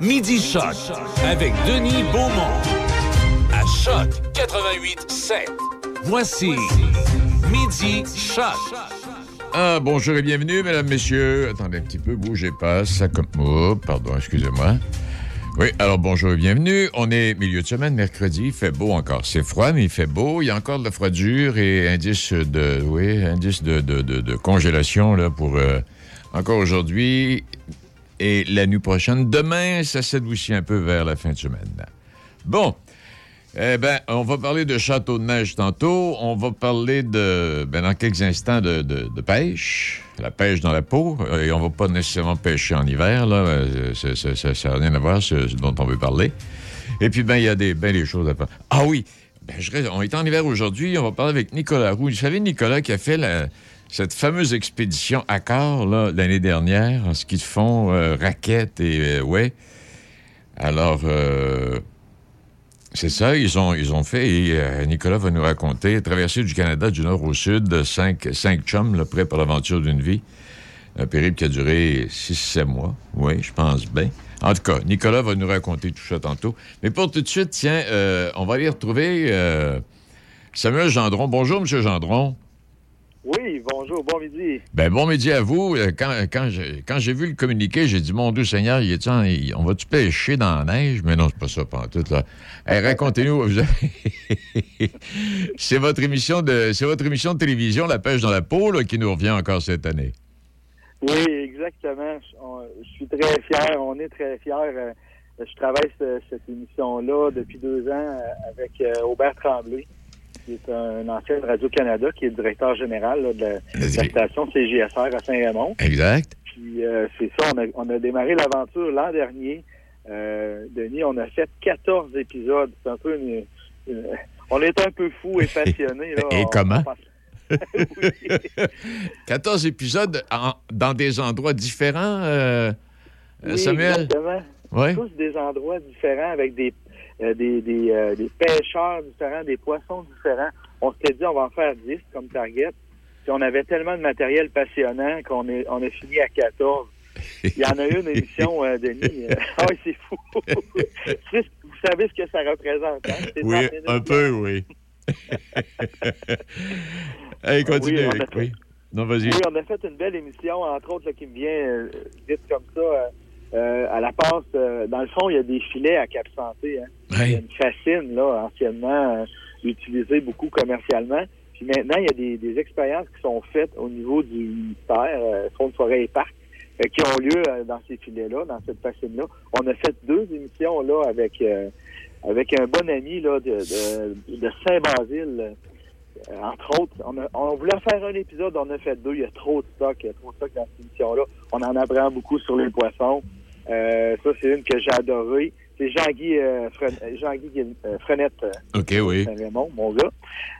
Midi Choc avec Denis Beaumont. À Choc 88 7. Voici Midi Choc. Ah, bonjour et bienvenue, mesdames, messieurs. Attendez un petit peu, bougez pas, ça comme... Oh, pardon, excusez-moi. Oui, alors bonjour et bienvenue. On est milieu de semaine, mercredi, il fait beau encore. C'est froid, mais il fait beau. Il y a encore de la froidure et indice de, oui, indice de, de, de, de congélation là, pour euh, encore aujourd'hui et la nuit prochaine. Demain, ça s'adoucit un peu vers la fin de semaine. Bon, eh bien, on va parler de château de neige tantôt. On va parler de, ben, dans quelques instants de, de- de pêche, la pêche dans la peau. Euh, Et on va pas nécessairement pêcher en hiver, là. Euh, Ça n'a rien à voir, ce dont on veut parler. Et puis, ben, il y a des, ben, choses à faire. Ah oui, ben, je on est en hiver aujourd'hui. On va parler avec Nicolas Roux. Vous savez, Nicolas qui a fait la- cette fameuse expédition là, l'année dernière, en ski de fond, euh, et, euh, ouais. Alors, euh, c'est ça, ils ont, fait, et euh, Nicolas va nous raconter, traversée du Canada du nord au sud, cinq, cinq chums, là, prêts pour l'aventure d'une vie. Un périple qui a duré 6-7 mois. Oui, je pense bien. En tout cas, Nicolas va nous raconter tout ça tantôt. Mais pour tout de suite, tiens, on va aller retrouver Samuel Gendron. Bonjour, M. Gendron. Oui, bonjour, bon midi. Ben, bon midi à vous. Euh, Quand, quand j'ai quand j'ai vu le communiqué, j'ai dit, mon Dieu Seigneur, il est en- il- on va-tu pêcher dans la neige? Mais non, c'est pas ça, tout, là. Hey, racontez-nous. avez- c'est votre émission de c'est votre émission de télévision, La pêche dans la peau, là, qui nous revient encore cette année. Oui, exactement. Je, suis très fier, on est très fiers. Euh, Je travaille ce- cette émission-là depuis deux ans euh, avec Aubert Tremblay, qui est un ancien de Radio-Canada, qui est le directeur général là, de, la, de la station CGSR à Saint-Raymond. Exact. Puis euh, c'est ça, on a, on a démarré l'aventure l'an dernier. Euh, Denis, on a fait 14 épisodes. C'est un peu une, une- on est un peu fous et passionnés. là. Et On- comment? on Oui. 14 épisodes en- dans des endroits différents, euh, euh, Oui, Samuel? Exactement. Tous des endroits différents avec des, euh, des, des, euh, des pêcheurs différents, des poissons différents. On s'était dit on va en faire 10 comme target. Puis on avait tellement de matériel passionnant qu'on est, on a fini à 14. Il y en a eu une émission, euh, Denis. ah oui, c'est fou. Vous savez ce que ça représente, hein? Oui, 30 minutes, un peu, oui. Allez, continue. Oui, on a oui. Non, vas-y. Oui, on a fait une belle émission, entre autres, là, qui me vient vite comme ça. Euh, à la passe, euh, dans le fond, il y a des filets à Cap Santé. Hein. Il y a une fascine, là, anciennement euh, utilisée beaucoup commercialement. Puis maintenant, il y a des, des expériences qui sont faites au niveau du ministère, euh, Fonds de forêt et parcs, euh, qui ont lieu euh, dans ces filets-là, dans cette fascine-là. On a fait deux émissions là avec euh, avec un bon ami là, de, de, de Saint-Basile. Entre autres, on, a- on voulait faire un épisode, on a fait deux. Il y a trop de stock, il y a trop de stock dans cette émission-là. On en apprend beaucoup sur les poissons. Euh, ça, c'est une que j'ai adorée. C'est Jean-Guy euh, Jean-Guy euh, Frenette OK, oui. Saint-Raymond, mon gars.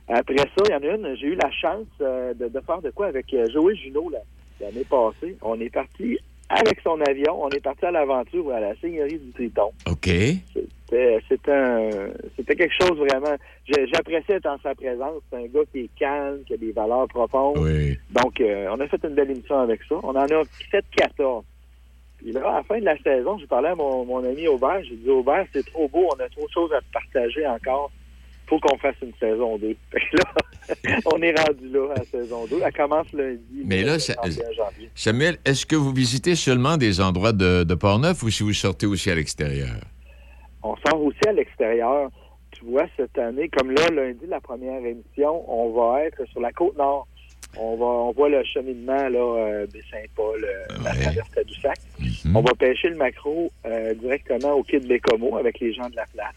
Après ça, il y en a une, j'ai eu la chance de, de faire de quoi avec Joël Junot l'année passée. On est parti avec son avion, on est parti à l'aventure à la Seigneurie du Triton. OK. C'était c'était un- c'était quelque chose vraiment. J'appréciais être en sa présence. C'est un gars qui est calme, qui a des valeurs profondes. Oui. Donc, euh, on a fait une belle émission avec ça. On en a fait 14. Puis là, à la fin de la saison, j'ai parlé à mon, mon ami Aubert. J'ai dit, Aubert, c'est trop beau. On a trop de choses à partager encore. faut qu'on fasse une saison 2. Fait que là, on est rendu là à la saison 2. Elle commence lundi. Mais là, ça- 31 janvier. Samuel, est-ce que vous visitez seulement des endroits de, de Port-Neuf ou si vous sortez aussi à l'extérieur? On sort aussi à l'extérieur. Tu vois, cette année, comme là, lundi, la première émission, on va être sur la côte nord. On va, on voit le cheminement là, euh, des Saint-Paul, euh, la Ouais. traversée du sac. Mhm. On va pêcher le macro euh, directement au quai de Bécomo avec les gens de la place.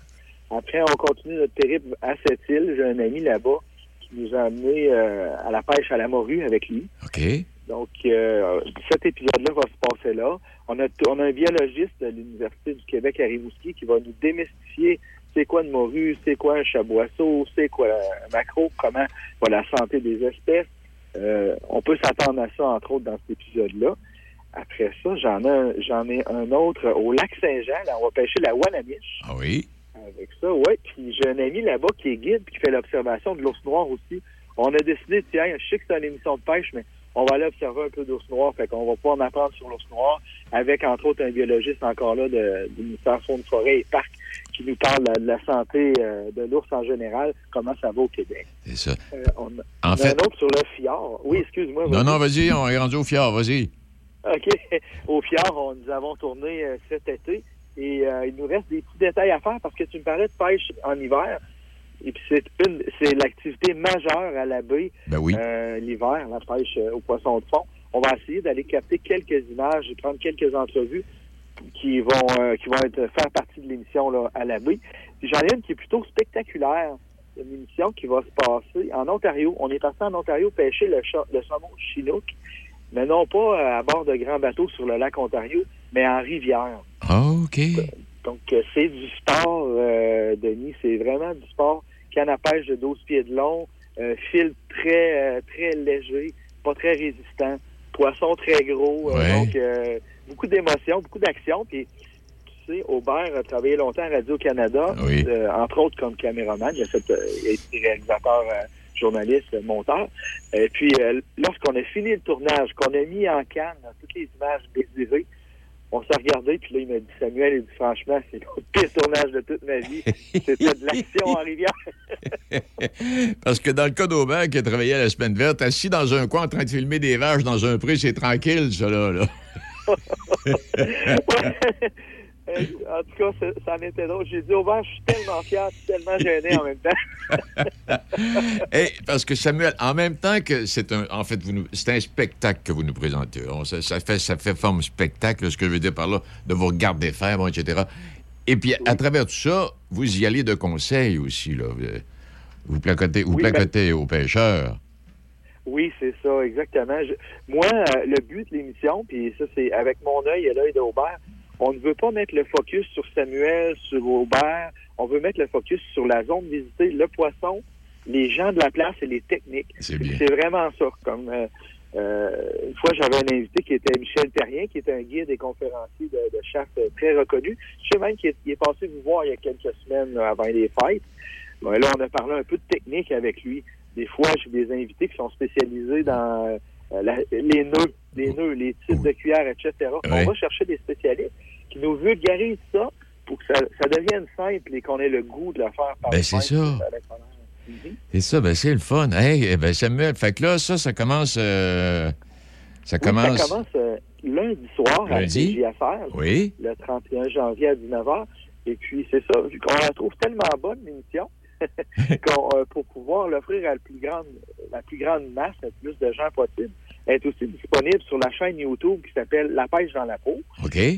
Après, on continue notre périple à cette île. J'ai un ami là-bas qui nous a amené euh, à la pêche à la morue avec lui. OK. Donc, euh, cet épisode-là va se passer là. On a, on a un biologiste de l'Université du Québec à Rimouski qui va nous démystifier c'est quoi une morue, c'est quoi un chaboisseau, c'est quoi un macro, comment va la santé des espèces. Euh, on peut s'attendre à ça, entre autres, dans cet épisode-là. Après ça, j'en ai, un- j'en ai un autre au lac Saint-Jean. Là, on va pêcher la Wanamiche Ah oui? avec ça, ouais. Puis j'ai un ami là-bas qui est guide puis qui fait l'observation de l'ours noir aussi. On a décidé, tiens, je sais que c'est une émission de pêche, mais on va aller observer un peu d'ours noir. Fait qu'on va pouvoir en apprendre sur l'ours noir avec, entre autres, un biologiste encore là de, du ministère Faune, Forêt et Parc qui nous parle de, la santé euh, de l'ours en général, comment ça va au Québec. C'est ça. Euh, on, en fait... un autre sur le fjord. Oui, excuse-moi. Non, non, vas-y, on est rendu au fjord, vas-y. OK. Au fjord, nous avons tourné euh, cet été et il nous reste des petits détails à faire parce que tu me parlais de pêche en hiver. Et puis c'est une c'est l'activité majeure à la baie ben oui. l'hiver, la pêche aux poissons de fond. On va essayer d'aller capter quelques images et prendre quelques entrevues qui vont euh, qui vont être faire partie de l'émission là, à la baie. j'en ai une qui est plutôt spectaculaire. Une émission qui va se passer en Ontario. On est passé en Ontario pêcher le, le saumon chinook, mais non pas euh, à bord de grands bateaux sur le lac Ontario, mais en rivière. Ah, OK. Donc, euh, c'est du sport, Denis. C'est vraiment du sport. Canne à pêche de 12 pieds de long, fil très, très léger, pas très résistant, poisson très gros. donc, beaucoup d'émotions, beaucoup d'action. Puis, tu sais, Aubert a travaillé longtemps à Radio-Canada, euh, entre autres comme caméraman. Il a, fait, euh, il a été réalisateur, euh, journaliste, monteur. Et puis, lorsqu'on a fini le tournage, qu'on a mis en canne toutes les images désirées, on s'est regardé, puis là, il m'a dit, Samuel, il dit, franchement, c'est le pire tournage de toute ma vie. C'était de l'action en rivière. Parce que dans le cas d'Aubert, qui a travaillé à la Semaine verte, assis dans un coin en train de filmer des vaches dans un pré, c'est tranquille, ça, là. là. en tout cas, ça en était drôle. J'ai dit, au je suis tellement fier, je suis tellement gêné en même temps. Et parce que Samuel, en même temps que c'est un, en fait, c'est un spectacle que vous nous présentez. ça, fait, ça fait forme spectacle, ce que je veux dire par là, de vous regarder faire, etc. Et puis, à travers tout ça, vous y allez de conseils aussi, là. Vous placotez, vous placotez aux pêcheurs. Oui, c'est ça, exactement. moi, euh, le but de l'émission, puis ça, c'est avec mon œil et l'œil d'Aubert, on ne veut pas mettre le focus sur Samuel, sur Aubert. On veut mettre le focus sur la zone visitée, le poisson, les gens de la place et les techniques. C'est vraiment ça. Comme euh, euh, une fois, j'avais un invité qui était Michel Terrien, qui était un guide et conférencier de, de chasse très reconnu. Je sais même qu'il est, est, passé vous voir il y a quelques semaines avant les fêtes. Bon, là, on a parlé un peu de technique avec lui. Des fois, j'ai des invités qui sont spécialisés dans euh, les nœuds, les nœuds, les types de cuillères, etc. On va chercher des spécialistes qui nous vulgarisent ça pour que ça, devienne simple et qu'on ait le goût de le faire par Ben, c'est ça. C'est ça, ben, c'est le fun. Hey, eh ben, Samuel, fait que là, ça, ça commence. Euh, ça commence. ça commence euh, lundi soir lundi? à oui. le 31 janvier à 19h. Et puis, c'est ça, vu qu'on la trouve tellement bonne, l'émission, Euh, pour pouvoir l'offrir à la plus grande, la plus grande masse, le plus de gens possible, est aussi disponible sur la chaîne YouTube qui s'appelle La pêche dans la peau.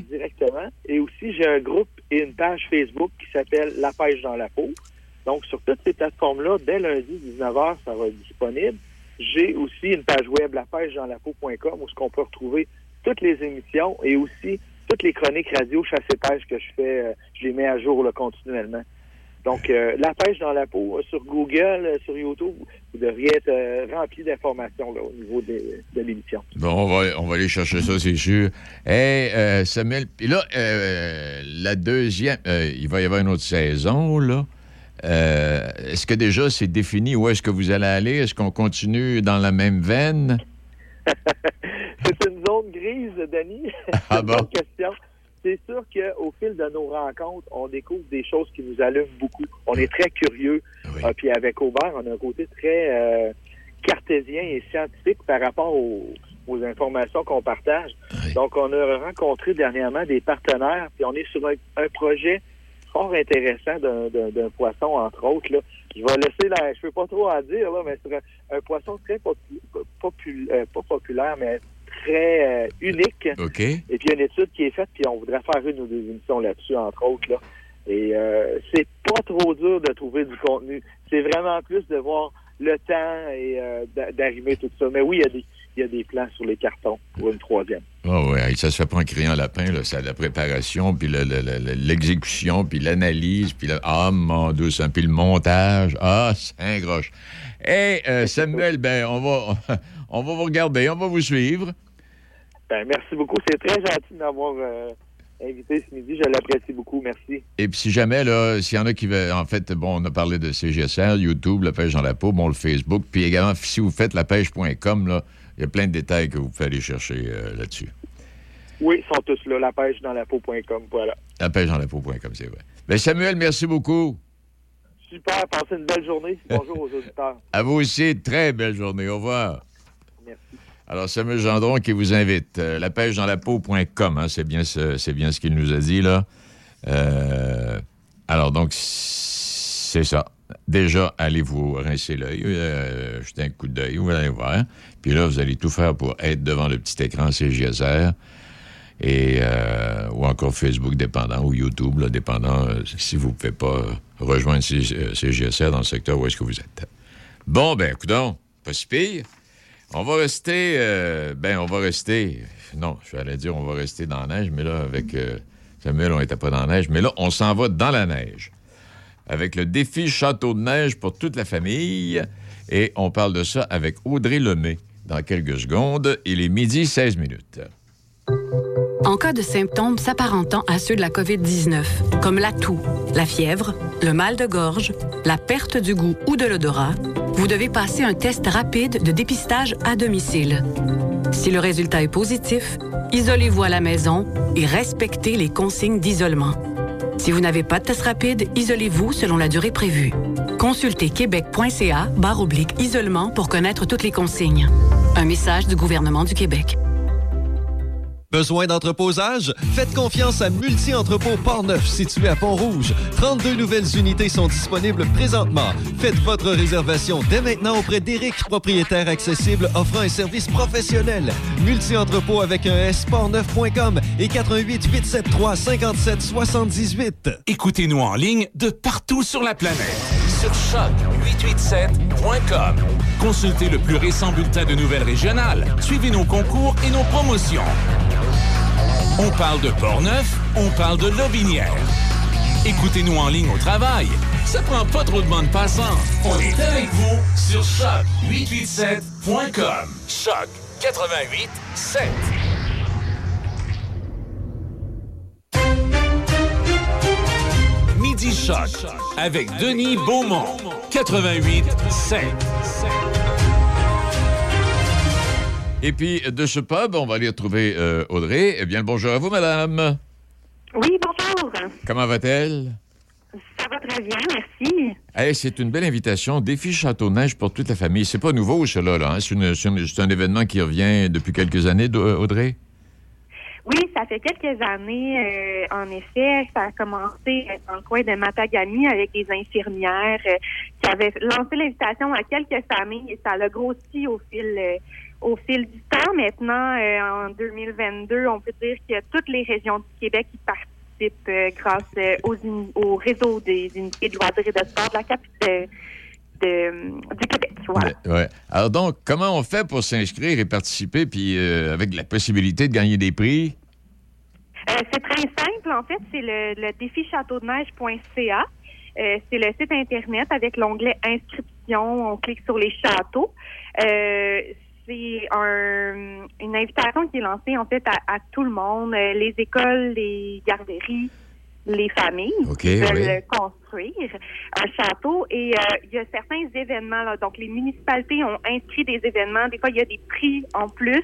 Directement. Et aussi, j'ai un groupe et une page Facebook qui s'appelle La pêche dans la peau. Donc, sur toutes ces plateformes-là, dès lundi 19h, ça va être disponible. J'ai aussi une page web, la pêche dans la peau.com, où ce qu'on peut retrouver toutes les émissions et aussi toutes les chroniques radio chasse et pêche que je fais, euh, je les mets à jour continuellement. Donc, euh, la pêche dans la peau, euh, sur Google, euh, sur YouTube, vous devriez être rempli d'informations au niveau de, l'émission. Bon, on va, on va aller chercher ça, c'est sûr. Hey, Samuel, puis là, la deuxième, il va y avoir une autre saison, là. est-ce que déjà c'est défini où est-ce que vous allez aller? Est-ce qu'on continue dans la même veine? c'est une zone grise, Denis. Ah bon? question c'est sûr qu'au fil de nos rencontres, on découvre des choses qui nous allument beaucoup. On est très curieux. Ah, puis avec Aubert, on a un côté très euh, cartésien et scientifique par rapport aux, informations qu'on partage. Donc, on a rencontré dernièrement des partenaires, puis on est sur un, projet fort intéressant d'un poisson, entre autres. Là. Je vais laisser là, je peux pas trop en dire, là, mais c'est un, poisson très euh, pas populaire, mais très euh, unique. OK. Et puis, il y a une étude qui est faite, puis on voudrait faire une ou deux émissions là-dessus, entre autres. Là. Et euh, c'est pas trop dur de trouver du contenu. C'est vraiment plus de voir le temps et euh, d'arriver tout ça. Mais oui, il y a des il y a des plans sur les cartons pour une troisième. Oh oui, ça se fait pas en criant lapin, là. C'est la préparation, puis l'exécution, puis l'analyse, puis le ah, mon douce, puis le montage. Ah, c'est un groche. Hé, Samuel, ben, on va, on va vous regarder, on va vous suivre. Ben, merci beaucoup. C'est très gentil de m'avoir euh, invité ce midi. Je l'apprécie beaucoup. Merci. Et puis, si jamais, là, s'il y en a qui veulent. En fait, bon, on a parlé de CGSR, YouTube, La Pêche dans la peau, bon, le Facebook. Puis également, si vous faites lapêche.com, là, Il y a plein de détails que vous pouvez aller chercher euh, là-dessus. Oui, ils sont tous là. La pêche dans la peau.com, voilà. La pêche dans la peau.com, c'est vrai. Ben, Samuel, merci beaucoup. Super, passez une belle journée. Bonjour aux auditeurs. À vous aussi, très belle journée. Au revoir. Alors, Samuel Gendron qui vous invite. Euh, la pêche dans la peau.com, hein, c'est bien, ce, ce qu'il nous a dit, là. Euh, alors, donc, c'est ça. Déjà, allez vous rincer l'œil, euh, jeter un coup d'œil, vous allez voir. Puis là, vous allez tout faire pour être devant le petit écran CGSR et, euh, ou encore Facebook dépendant, ou YouTube, là, dépendant si vous ne pouvez pas rejoindre C- CGSR dans le secteur où est-ce que vous êtes. Bon, ben, écoutons, pas si pire. On va rester, euh, ben, on va rester, non, je vais dire on va rester dans la neige, mais là, avec euh, Samuel, on n'était pas dans la neige, mais là, on s'en va dans la neige. Avec le défi Château de neige pour toute la famille. Et on parle de ça avec Audrey Lemay dans quelques secondes. Il est midi 16 minutes. En cas de symptômes s'apparentant à ceux de la COVID-19, comme la toux, la fièvre, le mal de gorge, la perte du goût ou de l'odorat, vous devez passer un test rapide de dépistage à domicile. Si le résultat est positif, isolez-vous à la maison et respectez les consignes d'isolement. Si vous n'avez pas de test rapide, isolez-vous selon la durée prévue. Consultez québec.ca barre oblique isolement pour connaître toutes les consignes. Un message du gouvernement du Québec. Besoin d'entreposage? Faites confiance à Multi-Entrepôt Port-Neuf, situé à Pont-Rouge. 32 nouvelles unités sont disponibles présentement. Faites votre réservation dès maintenant auprès d'Éric, propriétaire accessible offrant un service professionnel. Multi-Entrepôt avec un S, portneuf.com et 88 873 57 78. Écoutez-nous en ligne de partout sur la planète. Sur choc887.com. Consultez le plus récent bulletin de nouvelles régionales. Suivez nos concours et nos promotions. On parle de Portneuf, on parle de Lobinière. Écoutez-nous en ligne au travail. Ça prend pas trop de bande passante. On est avec vous sur choc887.com. Choc 88.7. Midi Choc avec Denis Beaumont. 88 7. Et puis, de ce pub, on va aller retrouver euh, Audrey. Eh bien, bonjour à vous, madame. Oui, bonjour. Comment va-t-elle? Ça va très bien, merci. Hey, c'est une belle invitation. Défi Château de Neige pour toute la famille. C'est pas nouveau, cela, là. hein? C'est, un événement qui revient depuis quelques années, d'A- Audrey? Oui, ça fait quelques années, euh, en effet, ça a commencé euh, dans le coin de Matagami avec des infirmières euh, qui avaient lancé l'invitation à quelques familles et ça l'a grossi au fil euh, au fil du temps. Maintenant, euh, en 2022, on peut dire qu'il y a toutes les régions du Québec qui participent euh, grâce euh, aux au réseau des unités de loisirs et de sport de la capitale de, du Québec. Voilà. Ouais, ouais. Alors donc, comment on fait pour s'inscrire et participer, puis avec la possibilité de gagner des prix? C'est très simple, en fait, c'est le, le défi châteaudeneige.ca. Euh, c'est le site Internet avec l'onglet Inscription. On clique sur les châteaux. Euh, c'est un, une invitation qui est lancée, en fait, à, à tout le monde, euh, les écoles, les garderies, les familles OK, qui veulent oui. euh, construire un château. Et euh, il y a certains événements, là, donc les municipalités ont inscrit des événements. Des fois, il y a des prix en plus.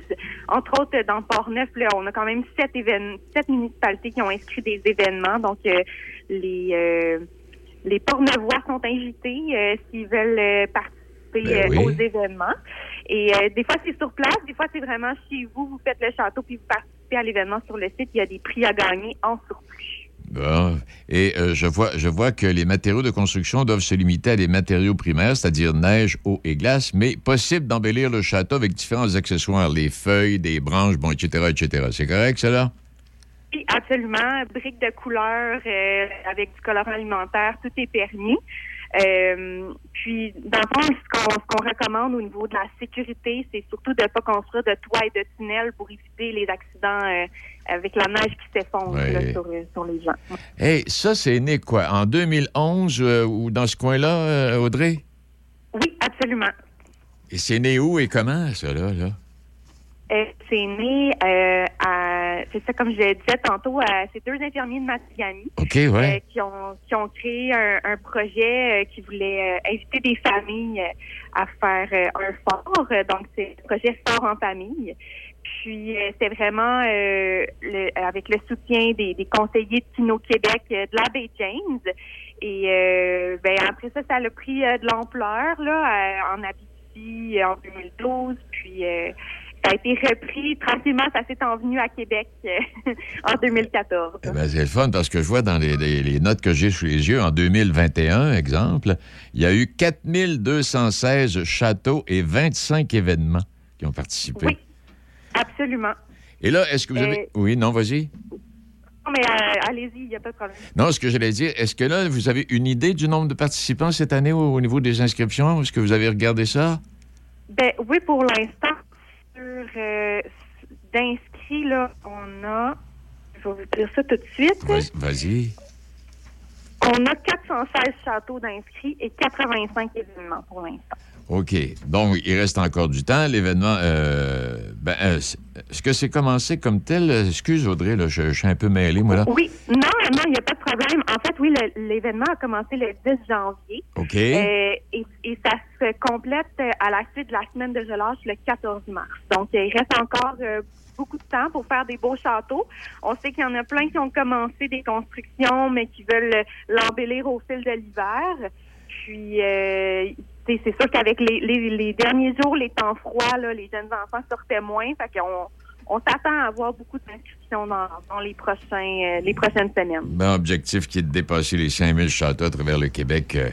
Entre autres, dans Port-Neuf, là, on a quand même sept, sept municipalités qui ont inscrit des événements. Donc, euh, les, euh, les Port-Neuvois sont invités euh, s'ils veulent euh, participer Ben euh, oui. aux événements. Et euh, des fois, c'est sur place. Des fois, c'est vraiment chez vous. Vous faites le château puis vous participez à l'événement sur le site. Il y a des prix à gagner en surplus. Bon. Et euh, je, vois, je vois que les matériaux de construction doivent se limiter à des matériaux primaires, c'est-à-dire neige, eau et glace, mais possible d'embellir le château avec différents accessoires, les feuilles, des branches, bon, etc., etc. C'est correct, cela? Oui, absolument. Briques de couleur euh, avec du colorant alimentaire, tout est permis. Euh, puis, dans le fond, ce qu'on, recommande au niveau de la sécurité, c'est surtout de ne pas construire de toits et de tunnels pour éviter les accidents euh, avec la neige qui s'effondre sur, euh, sur les gens. Hey, ça, c'est né quoi? En 2011 euh, ou dans ce coin-là, Audrey? Oui, absolument. Et c'est né où et comment, ça, là? là? C'est né à c'est ça, comme je le disais tantôt, c'est deux infirmiers de Matagami OK, ouais. qui, ont, qui ont créé un, un projet qui voulait inviter des familles à faire un fort. Donc, c'est le projet Fort en famille. Puis c'est vraiment le, avec le soutien des, des conseillers de Kino Québec de l'abbé James. Et ben après ça, ça a pris de l'ampleur là en Abitibi en 2012. Puis ça a été repris tranquillement, ça s'est envenu à Québec euh, en 2014. Eh ben, c'est le fun parce que je vois dans les, notes que j'ai sous les yeux, en 2021, exemple, il y a eu 4216 châteaux et 25 événements qui ont participé. Oui, absolument. Et là, est-ce que vous avez... Oui, non, vas-y. Non, mais euh, allez-y, il n'y a pas de problème. Non, ce que j'allais dire, est-ce que là, vous avez une idée du nombre de participants cette année au, au niveau des inscriptions? Est-ce que vous avez regardé ça? Ben oui, pour l'instant, euh, d'inscrits, là, on a, je vais vous dire ça tout de suite. Vas-y. On a 416 châteaux d'inscrits et 85 événements pour l'instant. OK. Donc, il reste encore du temps. L'événement, euh, ben, euh, est-ce que c'est commencé comme tel? Excuse, Audrey, là, je, suis un peu mêlé, moi, là. Oui. Non, non, il n'y a pas de problème. En fait, oui, l'événement a commencé le 10 janvier. OK. Euh, et, ça se complète à la suite de la semaine de relâche le 14 mars. Donc, il reste encore beaucoup de temps pour faire des beaux châteaux. On sait qu'il y en a plein qui ont commencé des constructions, mais qui veulent l'embellir au fil de l'hiver. Puis, c'est sûr qu'avec les, derniers jours, les temps froids, les jeunes enfants sortaient moins. Fait qu'on on s'attend à avoir beaucoup d'inscriptions dans, les, prochains, euh, les prochaines semaines. Ben, objectif qui est de dépasser les 5000 châteaux à travers le Québec euh,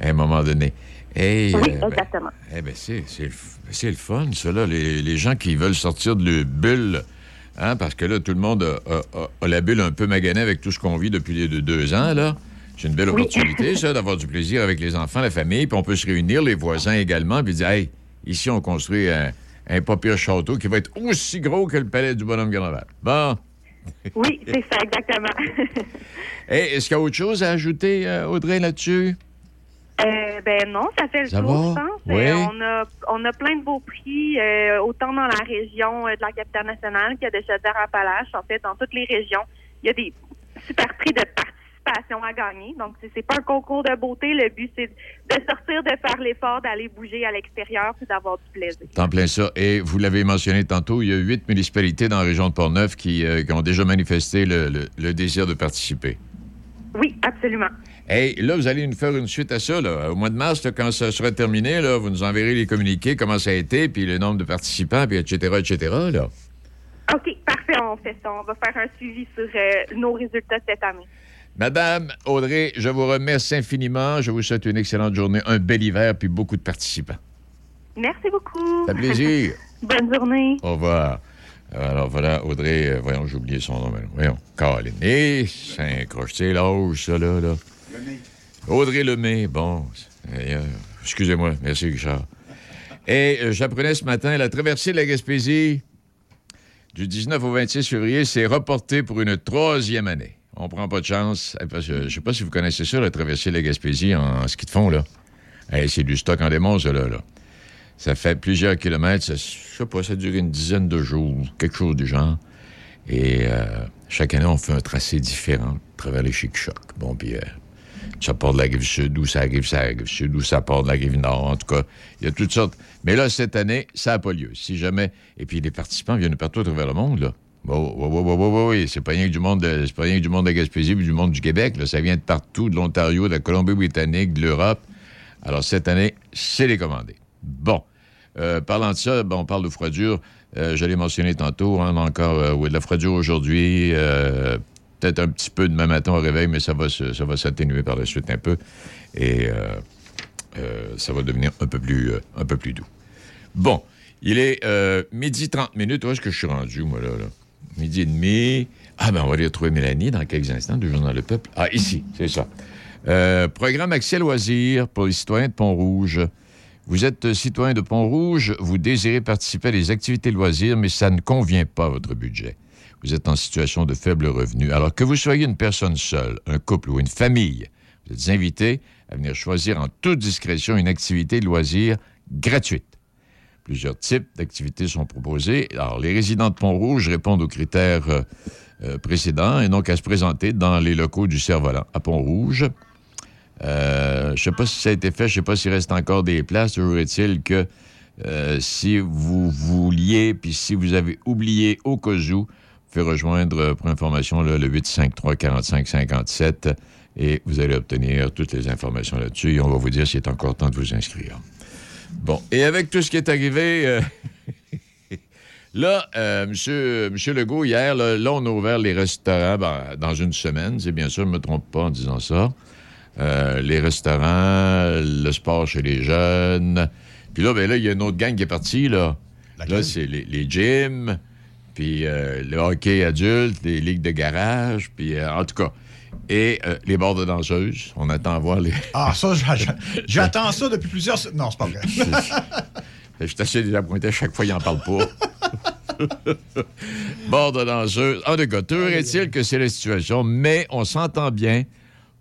à un moment donné. oui, euh, ben, exactement. eh ben, c'est le fun, ça, là. Les, gens qui veulent sortir de leur bulle, hein, parce que là, tout le monde a, la bulle un peu maganée avec tout ce qu'on vit depuis les deux ans, là. C'est une belle opportunité, ça, d'avoir du plaisir avec les enfants, la famille, puis on peut se réunir, les voisins également, puis dire, hey, ici, on construit un, un pas pire château qui va être aussi gros que le palais du bonhomme Grandval. Bon. Oui, c'est ça, exactement. Est-ce qu'il y a autre chose à ajouter, euh, Audrey, là-dessus? Euh, ben non, ça fait le tour, je pense. Oui. Euh, on, a, on a plein de beaux prix, autant dans la région de la capitale nationale qu'il y a de Chaudière-Appalaches, en fait, dans toutes les régions. Il y a des super prix de partout à gagner. Donc, c'est pas un concours de beauté. Le but, c'est de sortir, de faire l'effort, d'aller bouger à l'extérieur puis d'avoir du plaisir. En plein ça. Et vous l'avez mentionné tantôt, il y a huit municipalités dans la région de Portneuf qui, euh, qui ont déjà manifesté le, désir de participer. Oui, absolument. Et là, vous allez nous faire une suite à ça. Là. Au mois de mars, quand ça sera terminé, là, vous nous enverrez les communiqués, comment ça a été, puis le nombre de participants, puis etc., etc., là. OK, parfait, on fait ça. On va faire un suivi sur euh, nos résultats cette année. Madame Audrey, je vous remercie infiniment. Je vous souhaite une excellente journée, un bel hiver, puis beaucoup de participants. Merci beaucoup. Ça fait plaisir. Bonne journée. Au revoir. Alors voilà, Audrey, euh, voyons, j'ai oublié son nom. Voyons, Caroline. Et c'est un l'âge, ça, là. là. Lemay. Audrey Lemay, bon. Euh, excusez-moi, merci, Richard. Et euh, j'apprenais ce matin, la traversée de la Gaspésie du 19 au 26 février s'est reportée pour une troisième année on prend pas de chance. Je ne sais pas si vous connaissez ça, la traversée de la Gaspésie en, ski de fond, là. c'est du stock en démon, ça, là. Ça fait plusieurs kilomètres. Ça, je sais pas, ça dure une dizaine de jours, quelque chose du genre. Et euh, chaque année, on fait un tracé différent à travers les chic-chocs. Bon, puis euh, ça part de la rive sud, ou ça arrive, ça rive sud, ou ça part de la rive nord. En tout cas, il y a toutes sortes. Mais là, cette année, ça n'a pas lieu. Si jamais. Et puis, les participants viennent partout à travers le monde, là. Bon, oui, oui, oui, oui, c'est pas rien que du monde de, c'est pas rien que du monde de Gaspésie puis du monde du Québec. Là. Ça vient de partout, de l'Ontario, de la Colombie-Britannique, de l'Europe. Alors, cette année, c'est les commandés. Bon. Euh, parlant de ça, bon, on parle de froidure. Euh, je l'ai mentionné tantôt, hein, encore euh, de la froidure aujourd'hui. Euh, peut-être un petit peu demain matin au réveil, mais ça va, ça va s'atténuer par la suite un peu. Et ça va devenir un peu plus, un peu plus doux. Bon. Il est midi 30 minutes. Où est-ce que je suis rendu, moi, là? là? Midi et demi. Ah, ben, on va aller retrouver Mélanie dans quelques instants du Journal Le Peuple. Ah, ici, c'est ça. Euh, programme Accès Loisirs pour les citoyens de Pont-Rouge. Vous êtes citoyen de Pont-Rouge, vous désirez participer à des activités loisirs, mais ça ne convient pas à votre budget. Vous êtes en situation de faible revenu. Alors que vous soyez une personne seule, un couple ou une famille, vous êtes invité à venir choisir en toute discrétion une activité de loisir gratuite. Plusieurs types d'activités sont proposés. Alors, les résidents de Pont-Rouge répondent aux critères euh, euh, précédents et donc à se présenter dans les locaux du Cerf-Volant à Pont-Rouge. Euh, je ne sais pas si ça a été fait, je ne sais pas s'il reste encore des places. Toujours est-il que si vous vouliez, puis si vous avez oublié au cas où, pouvez rejoindre pour information le 853 45 57 et vous allez obtenir toutes les informations là-dessus et on va vous dire s'il est encore temps de vous inscrire. Bon, et avec tout ce qui est arrivé, euh, là, euh, monsieur, monsieur Legault, hier, là, là, on a ouvert les restaurants ben, dans une semaine, c'est bien sûr, je ne me trompe pas en disant ça. Euh, les restaurants, le sport chez les jeunes. Puis là, ben là, il y a une autre gang qui est partie, là. Laquelle? Là, c'est les, les gyms, puis euh, le hockey adulte, les ligues de garage, puis en tout cas. Et euh, les bords de. On attend à voir les. Ah, ça, j'a- j'a- j'attends ça depuis plusieurs... Non, c'est pas vrai. Je suis assez désappointé à chaque fois, il n'en parle pas. Bord de danseuse. En tout cas, toujours est-il que c'est la situation, mais on s'entend bien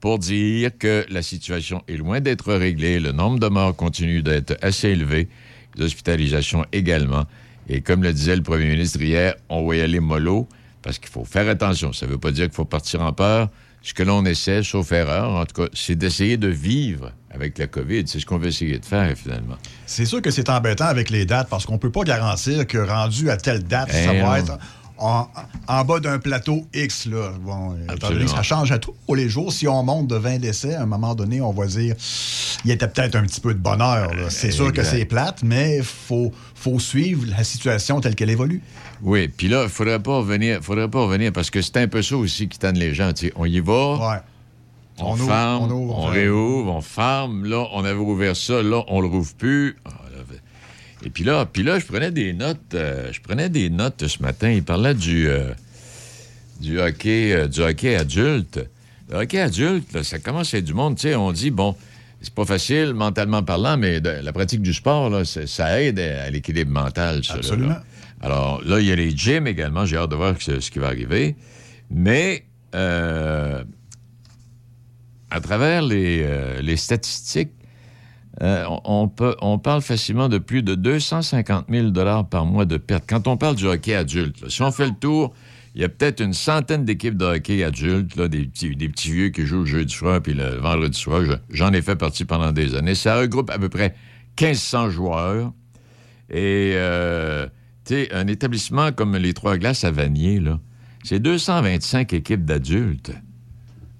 pour dire que la situation est loin d'être réglée. Le nombre de morts continue d'être assez élevé, les hospitalisations également. Et comme le disait le premier ministre hier, on va y aller mollo parce qu'il faut faire attention. Ça ne veut pas dire qu'il faut partir en peur. Ce que l'on essaie, sauf erreur, en tout cas, c'est d'essayer de vivre avec la COVID. C'est ce qu'on veut essayer de faire, finalement. C'est sûr que c'est embêtant avec les dates parce qu'on peut pas garantir que rendu à telle date, ça non. va être en, en bas d'un plateau X. Là. Bon, euh, que ça change à tous les jours. Si on monte de 20 décès, à un moment donné, on va dire il y était peut-être un petit peu de bonheur. C'est sûr que c'est plate, mais il faut, faut suivre la situation telle qu'elle évolue. Oui, puis là, il faudrait pas revenir, faudrait pas revenir parce que c'est un peu ça aussi qui tanne les gens. On y va, Ouais. on, On ouvre, ferme, on on, ouvre, on réouvre, on ferme. Là, on avait ouvert ça, là, on le rouvre plus. Et puis là, puis là, je prenais des notes. euh, je prenais des notes ce matin. Il parlait du euh, du hockey, euh, du hockey adulte. Le hockey adulte, là, ça commence à être du monde. Tu sais, on dit bon. C'est pas facile mentalement parlant, mais de- la pratique du sport, là, ça aide à, à l'équilibre mental. ça, Absolument. là. Alors là, il y a les gyms également. J'ai hâte de voir ce, ce qui va arriver. Mais euh, à travers les, les statistiques, euh, on, peut, on parle facilement de plus de 250 000 par mois de pertes. Quand on parle du hockey adulte, si on fait le tour, il y a peut-être une centaine d'équipes de hockey adulte, là, des, petits, vieux qui jouent le jeudi soir puis le vendredi soir. Je- J'en ai fait partie pendant des années. Ça regroupe à peu près 1500 joueurs. Et, euh, un établissement comme les Trois Glaces à Vanier, là, c'est 225 équipes d'adultes.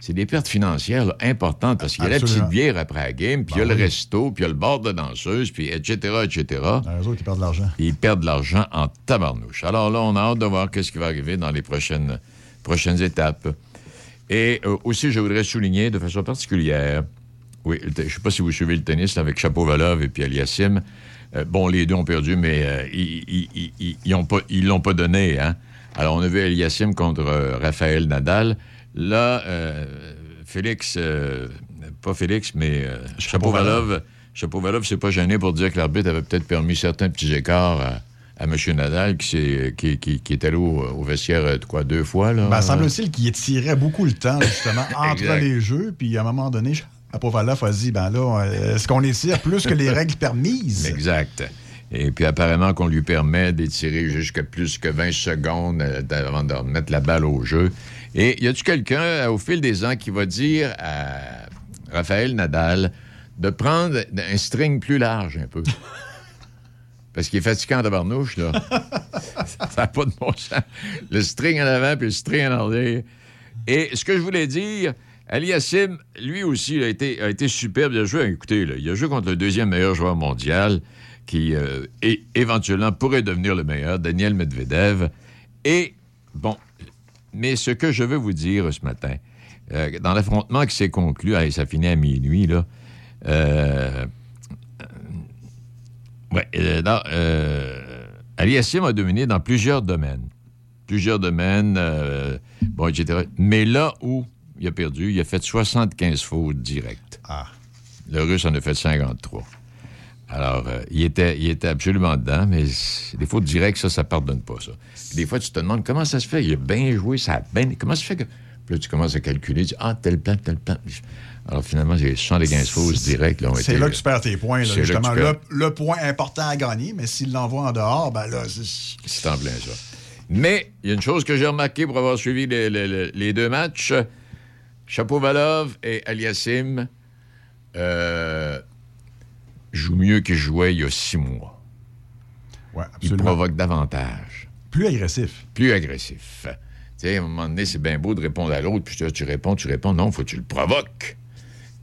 C'est des pertes financières là, importantes parce qu'il y a la petite bière après la game, puis il y a Ben le oui. resto, puis il y a le bar de danseuse, puis etc., etc. Les autres, ils perdent de l'argent. Ils perdent de l'argent en tabarnouche. Alors là, on a hâte de voir qu'est-ce qui va arriver dans les prochaines, prochaines étapes. Et euh, aussi, je voudrais souligner de façon particulière, oui, je ne sais pas si vous suivez le tennis là, avec Chapeau-Valov et puis Aliassim. Euh, bon, les deux ont perdu, mais euh, ils ils l'ont pas donné. Hein? Alors, on a vu Aliassim contre Raphaël Nadal. Là, euh, Félix, euh, pas Félix, mais euh, Chapeau-Valov, Chapeau-Valov s'est pas gêné pour dire que l'arbitre avait peut-être permis certains petits écarts à, à M. Nadal, qui, s'est- qui, qui- qui est allé au, au vestiaire, quoi, deux fois, là? Ben, semble-t-il qu'il étirait beaucoup le temps, justement, entre les jeux. Puis, à un moment donné, Apovalov a dit, ben là, est-ce qu'on étire plus que les règles permises? Exact. Et puis apparemment qu'on lui permet d'étirer jusqu'à plus que 20 secondes avant de remettre la balle au jeu. Et y a-tu quelqu'un euh, au fil des ans qui va dire à Raphaël Nadal de prendre un string plus large un peu? Parce qu'il est fatiguant de barnouche, là. Ça n'a pas de bon sens. Le string en avant puis le string en arrière. Et ce que je voulais dire, Aliassim, lui aussi, a été, a été superbe. Il a joué, écoutez, là, il a joué contre le deuxième meilleur joueur mondial, qui euh, éventuellement pourrait devenir le meilleur, Daniel Medvedev. Et, bon, mais ce que je veux vous dire ce matin, euh, dans l'affrontement qui s'est conclu, allez, ça finit à minuit, là, euh, Ouais, euh, a dominé dans plusieurs domaines. Plusieurs domaines, bon, etc. Mais là où il a perdu, il a fait 75 fautes directes. Ah. Le Russe en a fait 53. Alors, euh, il, était, il était absolument dedans, mais des fautes directes, ça, ça pardonne pas, ça. Puis des fois, tu te demandes comment ça se fait? Il a bien joué, ça a bien... Comment ça se fait que Puis là, tu commences à calculer, tu dis, ah, tel plan, tel plan. Alors finalement, directs là, ont été... C'est là que tu perds tes points, là, justement. Le, perds. le point important à gagner, mais s'il l'envoie en dehors, ben là, c'est- C'est en plein ça. Mais il y a une chose que j'ai remarqué pour avoir suivi les, les- les- deux matchs. Chapovalov et Aliassim euh, jouent mieux qu'ils jouaient il y a six mois. ouais, absolument. provoquent davantage. Plus agressif. plus agressif. Tu sais, à un moment donné, c'est bien beau de répondre à l'autre, puis tu, tu réponds, tu réponds. Non, faut que tu le provoques.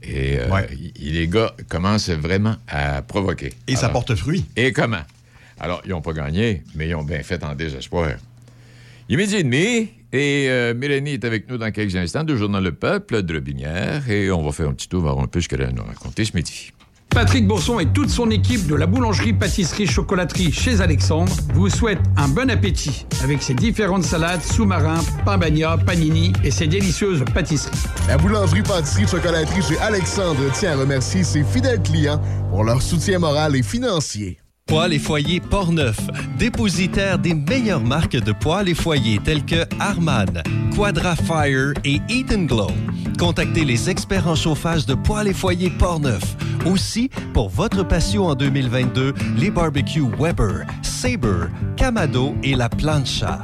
Et euh, Ouais. y- les gars commencent vraiment à provoquer. Et ça porte fruit. Et comment? Alors, ils n'ont pas gagné, mais ils ont bien fait en désespoir. Il est midi et demi, et euh, Mélanie est avec nous dans quelques instants, du Journal Le Peuple de Robinière, et on va faire un petit tour, voir un peu ce qu'elle a nous raconter ce midi. Patrick Bourson et toute son équipe de la boulangerie, pâtisserie, chocolaterie chez Alexandre vous souhaitent un bon appétit avec ses différentes salades, sous-marins, pain bagna, panini et ses délicieuses pâtisseries. La boulangerie, pâtisserie, chocolaterie chez Alexandre tient à remercier ses fidèles clients pour leur soutien moral et financier. Poêles et foyers Portneuf, dépositaire des meilleures marques de poêles et foyers tels que Harman, Quadra Fire et Eat Glow. Contactez les experts en chauffage de poêles et foyers Portneuf. Aussi, pour votre patio en 2022, les barbecues Weber, Sabre, Camado et la Plancha.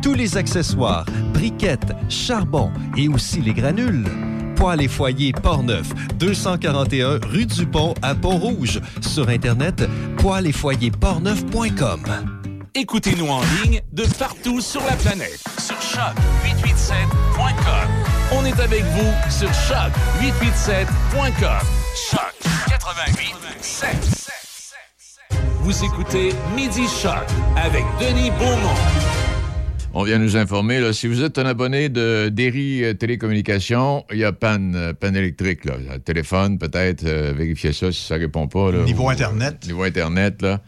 Tous les accessoires, briquettes, charbon et aussi les granules. Poêles et foyers Portneuf, 241 rue du Pont à Pont-Rouge. Sur Internet, poêles et foyers portneuf.com. Écoutez-nous en ligne de partout sur la planète. Sur choc887.com. On est avec vous sur choc887.com. Choc 88 Vous écoutez Midi Choc avec Denis Beaumont. On vient nous informer, là, si vous êtes un abonné de Derry euh, Télécommunications, il y a panne, euh, panne électrique. Là. Téléphone, peut-être, euh, vérifiez ça si ça répond pas. Là, Niveau Ou- Internet. Niveau Internet, là.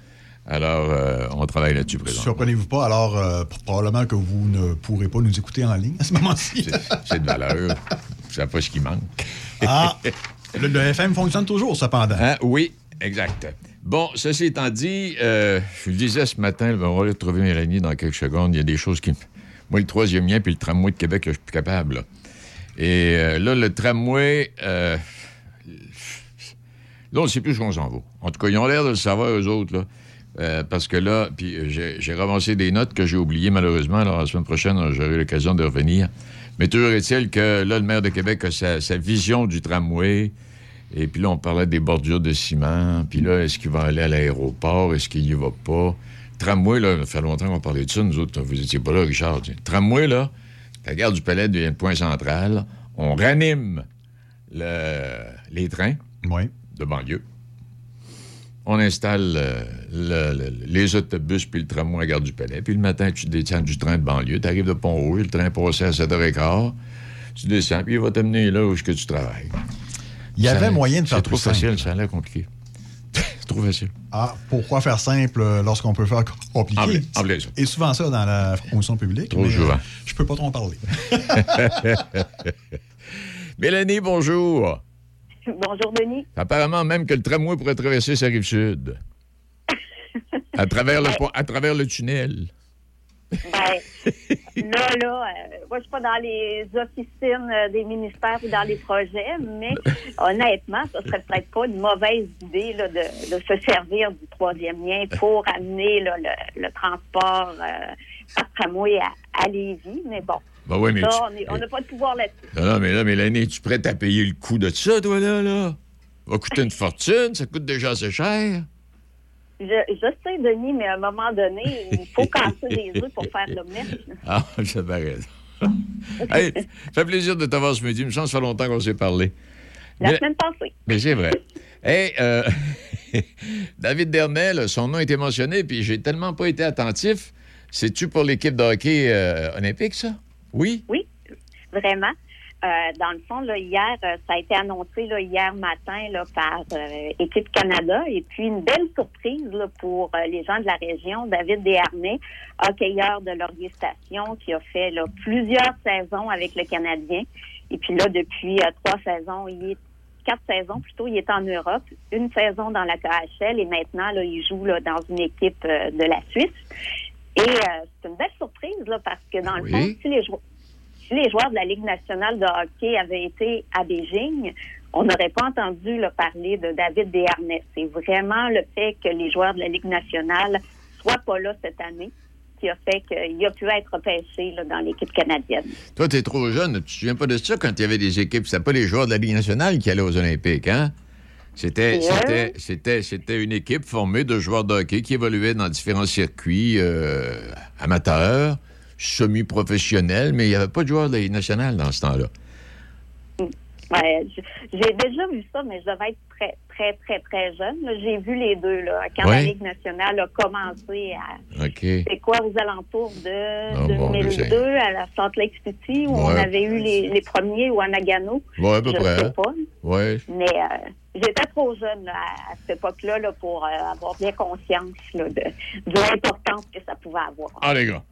Alors, euh, on travaille là-dessus présentement. Surprenez-vous pas, alors euh, probablement que vous ne pourrez pas nous écouter en ligne à ce moment-ci. C'est- C'est de valeur. Je sais pas ce qui manque. ah, le, le FM fonctionne toujours, cependant. Hein? Oui, exact. Bon, ceci étant dit, euh, je le disais ce matin, on va aller retrouver Mélanie dans quelques secondes. Il y a des choses qui... Moi, le troisième lien puis le tramway de Québec, là, je suis plus capable. Et euh, là, le tramway... euh, Là, on ne sait plus où on s'en va. En tout cas, ils ont l'air de le savoir, eux autres, là. Parce que là, puis j'ai ramassé des notes que j'ai oubliées, malheureusement. Alors, la semaine prochaine, j'aurai l'occasion de revenir. Mais toujours est-il que là, le maire de Québec a sa vision du tramway. Et puis là, on parlait des bordures de ciment. Puis là, est-ce qu'il va aller à l'aéroport? Est-ce qu'il y va pas? Tramway, là, ça fait longtemps qu'on parlait de ça, nous autres. Vous étiez pas là, Richard. Tramway, là, la gare du Palais devient le point central. On ranime le- les trains Oui. de banlieue. On installe euh, le- le- les autobus puis le tramway à la gare du Palais. Puis le matin, tu descends du train de banlieue. Tu arrives de Pont-Rouge, le train passait à 7h15. Tu descends, puis il va t'amener là où que tu travailles. Il y Ça- avait moyen de faire C'est plus trop simple. facile, ça a l'air compliqué. c'est trop facile. Ah, pourquoi faire simple euh, lorsqu'on peut faire compliqué? En. Et souvent ça dans la fonction publique. Trop souvent. euh, je peux pas trop en parler. Mélanie, bonjour. Bonjour, Denis. Apparemment, même que le tramway pourrait traverser sa rive sud. à, travers le, pont- à travers le tunnel. Ben, là, là, euh, moi, je suis pas dans les officines euh, des ministères ou dans les projets, mais honnêtement, ce serait peut-être pas une mauvaise idée là, de, de se servir du troisième lien pour amener là, le, le transport euh, par tramway à, à Lévis. Mais bon, Ben mais ça, tu- on n'a pas de pouvoir là-dessus. Non, non, mais là, Mélanie, es-tu prête à payer le coût de ça, toi, là, là? Va coûter une fortune, ça coûte déjà assez cher. Je, je sais, Denis, mais à un moment donné, il faut casser des œufs pour faire l'omelette. Ah, ça paraît. hey, ça fait plaisir de t'avoir ce midi. Il me semble que ça fait longtemps qu'on s'est parlé. La Mais- semaine passée. Mais c'est vrai. Hey, euh, David Dernay, là, son nom a été mentionné, puis j'ai tellement pas été attentif. C'est-tu pour l'équipe de hockey euh, olympique, ça? Oui? Oui, vraiment. Euh, dans le fond, là, hier, euh, ça a été annoncé là, hier matin là, par euh, Équipe Canada. Et puis, une belle surprise là, pour euh, les gens de la région. David Desharnais, hockeyeur de Laurier Station, qui a fait là, plusieurs saisons avec le Canadien. Et puis là, depuis euh, trois saisons, il est quatre saisons plutôt, il est en Europe, une saison dans la KHL et maintenant, là, il joue là, dans une équipe euh, de la Suisse. Et euh, c'est une belle surprise là, parce que dans le fond, si les joueurs si les joueurs de la Ligue nationale de hockey avaient été à Beijing, on n'aurait pas entendu là, parler de David Desharnais. C'est vraiment le fait que les joueurs de la Ligue nationale soient pas là cette année qui a fait qu'il a pu être pêché là, dans l'équipe canadienne. Toi, tu es trop jeune. Tu te souviens pas de ça quand il y avait des équipes? C'était pas les joueurs de la Ligue nationale qui allaient aux Olympiques, hein? C'était, c'était, c'était une équipe formée de joueurs de hockey qui évoluaient dans différents circuits euh, amateurs, semi-professionnels, mais il n'y avait pas de joueurs de la Ligue nationale dans ce temps-là. Ouais, j'ai déjà vu ça, mais je devais être très, très, très, très jeune. J'ai vu les deux là, quand la. Ligue nationale a commencé à OK. C'est quoi aux alentours de Ah, bon, 2002 je à la Salt Lake City où on avait eu les, les premiers ou à Nagano. Ouais, à peu je près. sais pas. Ouais. Mais euh, j'étais trop jeune là, à, à cette époque-là là, pour euh, avoir bien conscience là, de, de l'importance que ça pouvait avoir. Ah, les gars.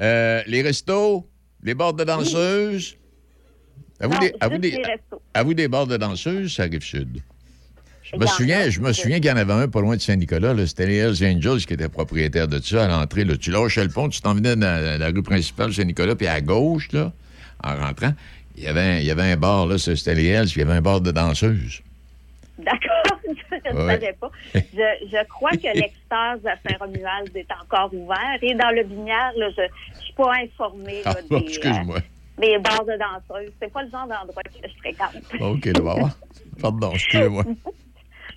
Euh, les restos, les bars de danseuses. À vous, Non, des, à, vous des, à vous des bars de danseuses, ça arrive sud. Je me souviens, je me souviens qu'il y en avait un pas loin de Saint-Nicolas. C'était les Hells Angels qui étaient propriétaires de ça à l'entrée. Tu lâchais le pont, tu t'en venais dans la, la rue principale de Saint-Nicolas, puis à gauche, là, en rentrant, il y avait un, il y avait un bar, là, c'était les Hells, puis il y avait un bar de danseuses. D'accord, je ne Ouais. savais pas. Je, je crois que l'extase à Saint-Romuald est encore ouvert. Et dans le Binière, là, je ne suis pas informée Ah, bon, des, excuse-moi. euh, des bars de danseuses. C'est pas le genre d'endroit que je fréquente. OK, là, voir. Pardon, excusez-moi.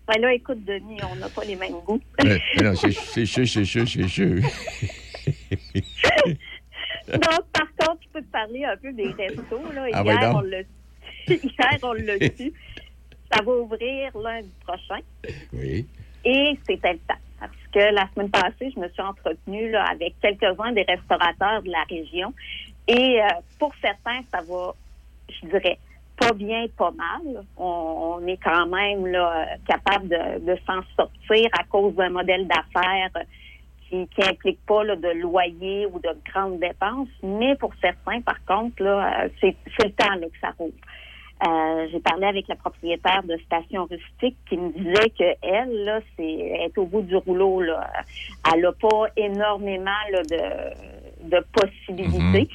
Ben là, écoute, Denis, on n'a pas les mêmes goûts. Mais- mais non, c'est sûr, c'est sûr, c'est sûr. Donc, par contre, je peux te parler un peu des restos. Là. Ah, Hier, on l'a Hier, on l'a su. Ça va ouvrir lundi prochain. Oui. Et c'était le temps. Parce que la semaine passée, je me suis entretenue là, avec quelques-uns des restaurateurs de la région. Et euh, pour certains, ça va, je dirais, pas bien, pas mal. On, on est quand même là, capable de, de s'en sortir à cause d'un modèle d'affaires euh, qui qui implique pas là, de loyer ou de grandes dépenses. Mais pour certains, par contre, là, euh, c'est c'est le temps là, que ça roule. Euh, j'ai parlé avec la propriétaire de Station Rustique qui me disait que elle, là, c'est est au bout du rouleau. Là. Elle n'a pas énormément là, de, de possibilités.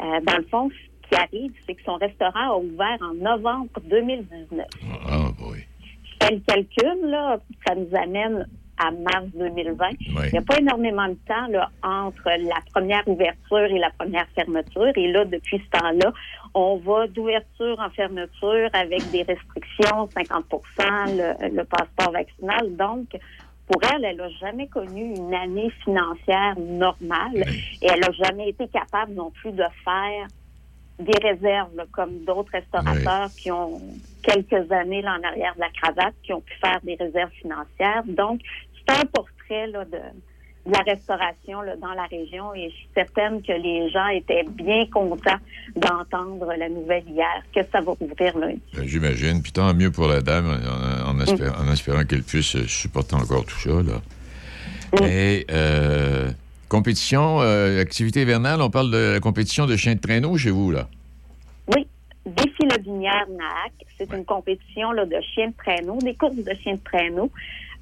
Euh, dans le fond, ce qui arrive, c'est que son restaurant a ouvert en novembre 2019. Ah, oui. Je fais le calcul, là, ça nous amène à mars 2020. Il n'y a pas énormément de temps là, entre la première ouverture et la première fermeture. Et là, depuis ce temps-là, on va d'ouverture en fermeture avec des restrictions, 50 le, le passeport vaccinal. Donc, pour elle, elle n'a jamais connu une année financière normale et elle n'a jamais été capable non plus de faire des réserves, là, comme d'autres restaurateurs qui ont quelques années là, en arrière de la cravate, qui ont pu faire des réserves financières. Donc, c'est un portrait là, de, de la restauration là, dans la région et je suis certaine que les gens étaient bien contents d'entendre la nouvelle hier que ça va ouvrir lundi. Ben, J'imagine. Puis tant mieux pour la dame, en, en espé- en espérant qu'elle puisse supporter encore tout ça. Là. Et euh, compétition, euh, activité hivernale, on parle de la compétition de chiens de traîneau chez vous, là. Oui, Défi le Binière NAC, c'est une compétition là, de chiens de traîneau, des courses de chiens de traîneau.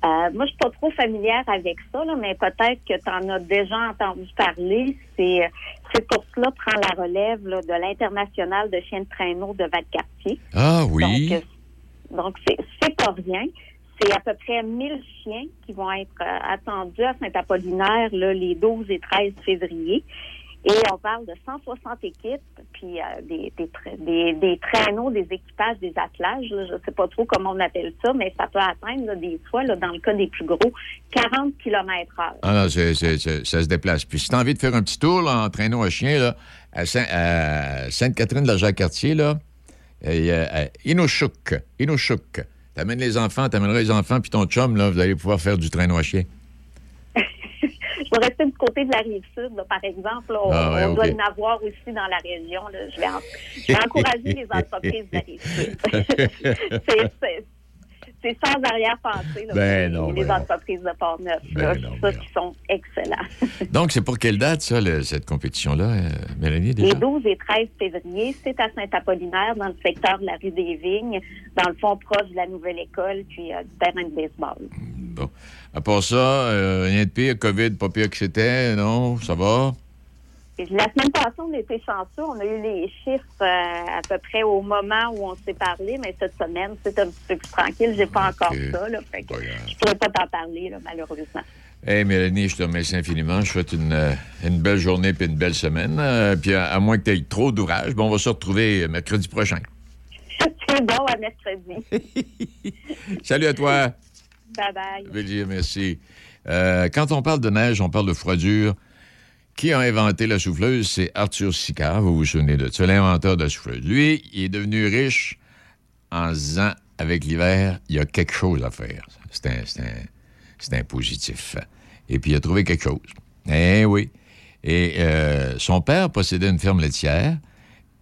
Euh, moi, je suis pas trop familière avec ça, là, mais peut-être que tu en as déjà entendu parler. C'est euh, cette course-là prend la relève là, de l'international de chiens de traîneau de Valcartier. Ah oui. Donc, euh, c'est pas rien. C'est à peu près 1000 chiens qui vont être euh, attendus à Saint-Apollinaire les 12 et 13 février. Et on parle de 160 équipes, puis euh, des, des, des, traîneaux, des équipages, des attelages. je ne sais pas trop comment on appelle ça, mais ça peut atteindre des fois, là, dans le cas des plus gros, 40 km heure. Ah non, ça se déplace. Puis si tu as envie de faire un petit tour en traîneau à chien, là, à, Saint- à Sainte-Catherine de la Jacques-Cartier, là, a- à Inushouk. Inushouk. T'amènes les enfants, t'amèneras les enfants, puis ton chum, là, vous allez pouvoir faire du traîneau à chien. Je vais rester du côté de la rive sud, là, par exemple. là, on Ah ouais, on doit en avoir aussi dans la région. là. Je, vais en- je vais encourager les entreprises de la rive sud. C'est- c'est- sans arrière-pensée Ben les ben non. entreprises de Port-Neuf. Ben ça, qui sont excellents. Donc, c'est pour quelle date, ça, le- cette compétition-là, euh, Mélanie, déjà? Les 12 et 13 février, c'est à Saint-Apollinaire, dans le secteur de la rue des Vignes, dans le fond proche de la nouvelle école, puis euh, du terrain de baseball. Bon. À part ça, euh, rien de pire, COVID, pas pire que c'était, non? Ça va? La semaine passée, on était chanceux. On a eu les chiffres euh, à peu près au moment où on s'est parlé, mais cette semaine, c'est un petit peu plus tranquille. J'ai pas encore ça. Là, fait que je pourrais pas t'en parler, là, malheureusement. Hey Mélanie, je te remercie infiniment. Je souhaite une, euh, une belle journée et une belle semaine. Euh, puis à, à, moins que tu aies trop d'ouvrage, bon, on va se retrouver mercredi prochain. c'est bon, à mercredi. Salut à toi. Bye bye. Je veux dire merci. Euh, quand on parle de neige, on parle de froidure. Qui a inventé la souffleuse? C'est Arthur Sicard, vous vous souvenez de ça, l'inventeur de la souffleuse. Lui, il est devenu riche en se disant, avec l'hiver, il y a quelque chose à faire. C'est un, un, un, positif. Et puis, il a trouvé quelque chose. Eh oui. Et euh, son père possédait une ferme laitière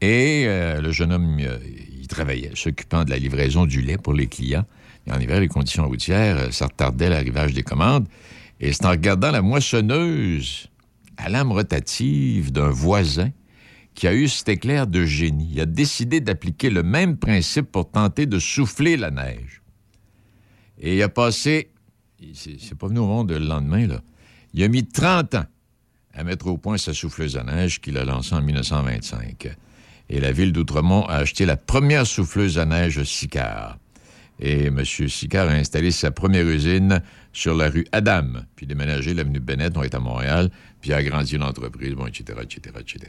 et euh, le jeune homme, euh, il travaillait, s'occupant de la livraison du lait pour les clients. Et en hiver, les conditions routières, ça retardait l'arrivage des commandes. Et c'est en regardant la moissonneuse à l'âme rotative d'un voisin qui a eu cet éclair de génie. Il a décidé d'appliquer le même principe pour tenter de souffler la neige. Et il a passé, c'est pas venu au monde le lendemain, là. Il a mis 30 ans à mettre au point sa souffleuse à neige qu'il a lancée en 1925. Et la ville d'Outremont a acheté la première souffleuse à neige Sicard. Et M. Sicard a installé sa première usine sur la rue Adam, puis déménagé l'avenue Bennett, on est à Montréal, puis a agrandi l'entreprise, bon, etc., etc., etc.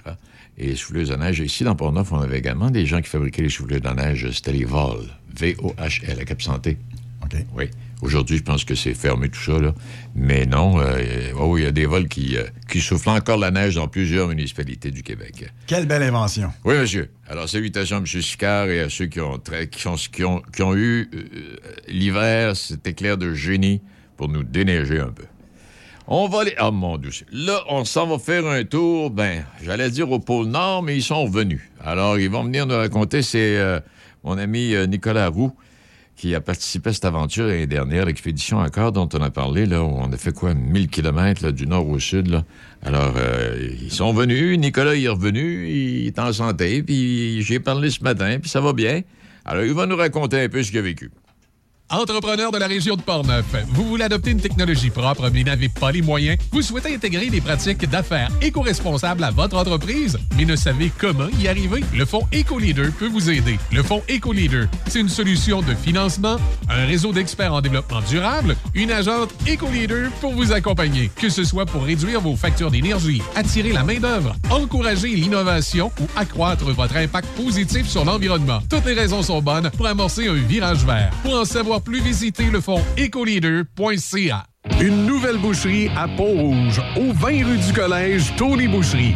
Et les souffleuses à neige, ici, dans Port-Neuf, on avait également des gens qui fabriquaient les souffleuses à neige, c'était les VOL, V-O-H-L, à Cap Santé. OK. Oui. Aujourd'hui, je pense que c'est fermé tout ça, là. Mais non, euh, oh, il y a des vols qui, euh, qui soufflent encore la neige dans plusieurs municipalités du Québec. Quelle belle invention. Oui, monsieur. Alors, salutations à M. Sicard et à ceux qui ont, qui ont, qui ont, qui ont eu euh, l'hiver, cet éclair de génie pour nous déneiger un peu. On va aller... Oh, mon Dieu. Là, on s'en va faire un tour, ben, j'allais dire au pôle Nord, mais ils sont venus. Alors, ils vont venir nous raconter, c'est mon ami Nicolas Roux, qui a participé à cette aventure l'année dernière, l'expédition encore dont on a parlé, là, où on a fait quoi, 1000 kilomètres du nord au sud. Là. Alors, euh, ils sont venus, Nicolas est revenu, il est en santé, puis j'ai parlé ce matin, puis ça va bien. Alors, il va nous raconter un peu ce qu'il a vécu. Entrepreneur de la région de Portneuf, vous voulez adopter une technologie propre mais n'avez pas les moyens? Vous souhaitez intégrer des pratiques d'affaires éco-responsables à votre entreprise mais ne savez comment y arriver? Le Fonds EcoLeader peut vous aider. Le Fonds EcoLeader, c'est une solution de financement, un réseau d'experts en développement durable, une agente EcoLeader pour vous accompagner, que ce soit pour réduire vos factures d'énergie, attirer la main-d'œuvre, encourager l'innovation ou accroître votre impact positif sur l'environnement. Toutes les raisons sont bonnes pour amorcer un virage vert. Pour en savoir plus, visitez le fonds ecoleader.ca. Une nouvelle boucherie à Pont-Rouge, au 20 rue du Collège, Tony Boucherie.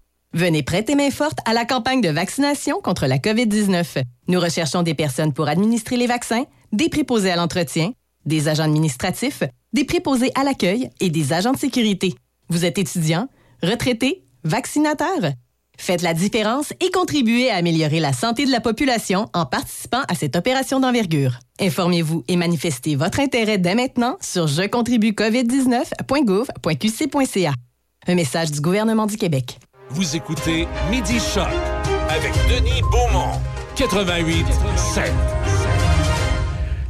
Venez prêter main forte à la campagne de vaccination contre la COVID-19. Nous recherchons des personnes pour administrer les vaccins, des préposés à l'entretien, des agents administratifs, des préposés à l'accueil et des agents de sécurité. Vous êtes étudiant, retraité, vaccinateur? Faites la différence et contribuez à améliorer la santé de la population en participant à cette opération d'envergure. Informez-vous et manifestez votre intérêt dès maintenant sur jecontribuecovid19.gouv.qc.ca. Un message du gouvernement du Québec. Vous écoutez Midi Choc avec Denis Beaumont, 88 7.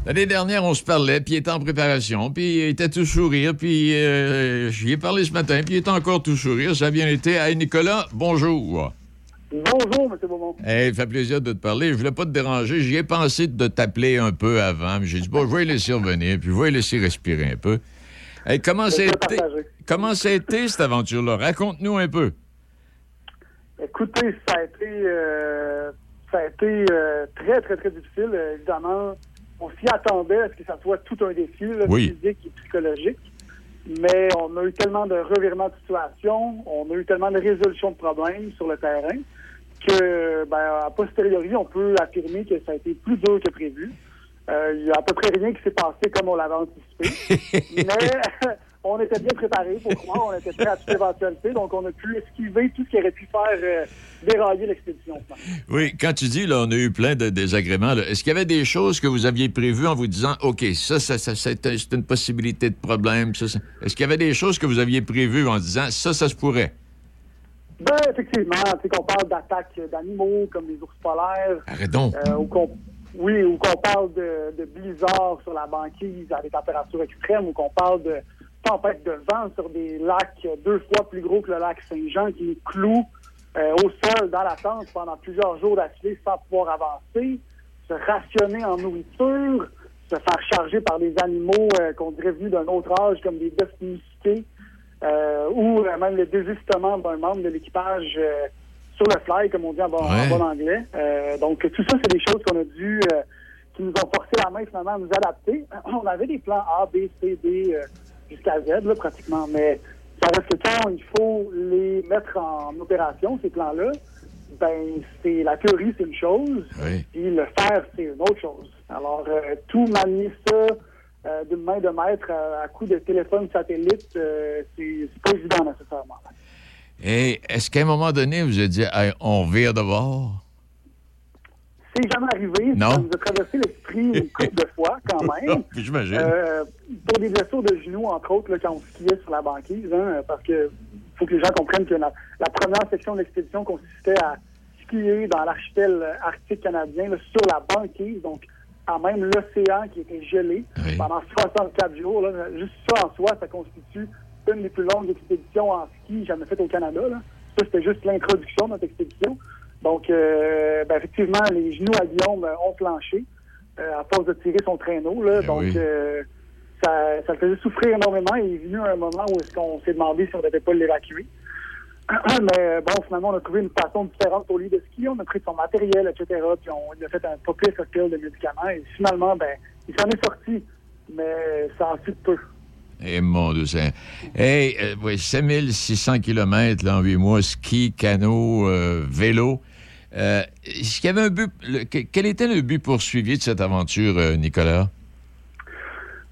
L'année dernière, on se parlait, puis il était en préparation, puis il était tout sourire, puis euh, j'y ai parlé ce matin, puis il était encore tout sourire. Ça a bien été. Hey, Nicolas, bonjour. Bonjour, M. Beaumont. Hey, ça fait plaisir de te parler. Je voulais pas te déranger. J'y ai pensé de t'appeler un peu avant, mais j'ai dit, bon, je vais laisser revenir, puis je vais laisser respirer un peu. Hey, comment ça a été, comment ça a été, cette aventure-là? Raconte-nous un peu. Écoutez, ça a été, euh, ça a été euh, très, très, très difficile. évidemment, on s'y attendait à ce que ça soit tout un défi physique et psychologique. Mais on a eu tellement de revirements de situation, on a eu tellement de résolutions de problèmes sur le terrain que, ben, à posteriori, on peut affirmer que ça a été plus dur que prévu. Euh, il y a à peu près rien qui s'est passé comme on l'avait anticipé. Mais on était bien préparé pour croire, on était prêt à toute éventualité, donc on a pu esquiver tout ce qui aurait pu faire euh, dérailler l'expédition. Oui, quand tu dis, là, on a eu plein de désagréments, est-ce qu'il y avait des choses que vous aviez prévues en vous disant, OK, ça, ça, ça c'est une possibilité de problème, Est-ce qu'il y avait des choses que vous aviez prévues en disant, ça, ça se pourrait? Ben, effectivement, tu sais qu'on parle d'attaques d'animaux comme les ours polaires. Arrête donc. Euh, ou oui, ou qu'on parle de, de blizzards sur la banquise à des températures extrêmes, ou qu'on parle de tempêtes de vent sur des lacs deux fois plus gros que le lac Saint-Jean qui nous cloue euh, au sol dans la tente pendant plusieurs jours d'affilée sans pouvoir avancer, se rationner en nourriture, se faire charger par des animaux euh, qu'on dirait venus d'un autre âge comme des bœufs euh, ou euh, même le désistement d'un membre de l'équipage sur le fly, comme on dit en bon, anglais. donc, tout ça, c'est des choses qu'on a dû, qui nous ont forcé la main finalement à nous adapter. On avait des plans A, B, C, D jusqu'à Z, là, pratiquement, mais ça reste que quand il faut les mettre en opération, ces plans-là, ben, c'est la théorie, c'est une chose, puis le faire, c'est une autre chose. Alors, tout manier ça, euh, d'une main de maître à, coup de téléphone satellite, euh, c'est pas évident nécessairement. Et est-ce qu'à un moment donné, vous avez dit on vire de bord? C'est jamais arrivé. Non. Ça nous a traversé l'esprit une couple de fois, quand même. J'imagine. Euh, pour des blessures de genoux, entre autres, là, quand on skiait sur la banquise, hein, parce que faut que les gens comprennent que la, première section de l'expédition consistait à skier dans l'archipel arctique canadien sur la banquise, donc à même l'océan qui était gelé pendant 64 jours. Juste ça en soi, ça constitue une des plus longues expéditions en ski jamais faites au Canada. Ça, c'était juste l'introduction de notre expédition. Donc, euh, ben, effectivement, les genoux à Guillaume euh, ont flanché euh, à force de tirer son traîneau. Là, eh donc, ça, ça le faisait souffrir énormément. Il est venu un moment où est-ce qu'on s'est demandé si on ne devait pas l'évacuer. Mais bon, finalement, on a trouvé une façon différente au lit de ski. On a pris son matériel, etc. Puis on a fait un papier cocktail de médicaments. Et finalement, ben, il s'en est sorti. Mais ça en fait peu. Eh mon Dieu, c'est... Hey, euh, oui, 5600 km en 8 mois, ski, canot, euh, vélo. Euh, quel était le but poursuivi de cette aventure, Nicolas?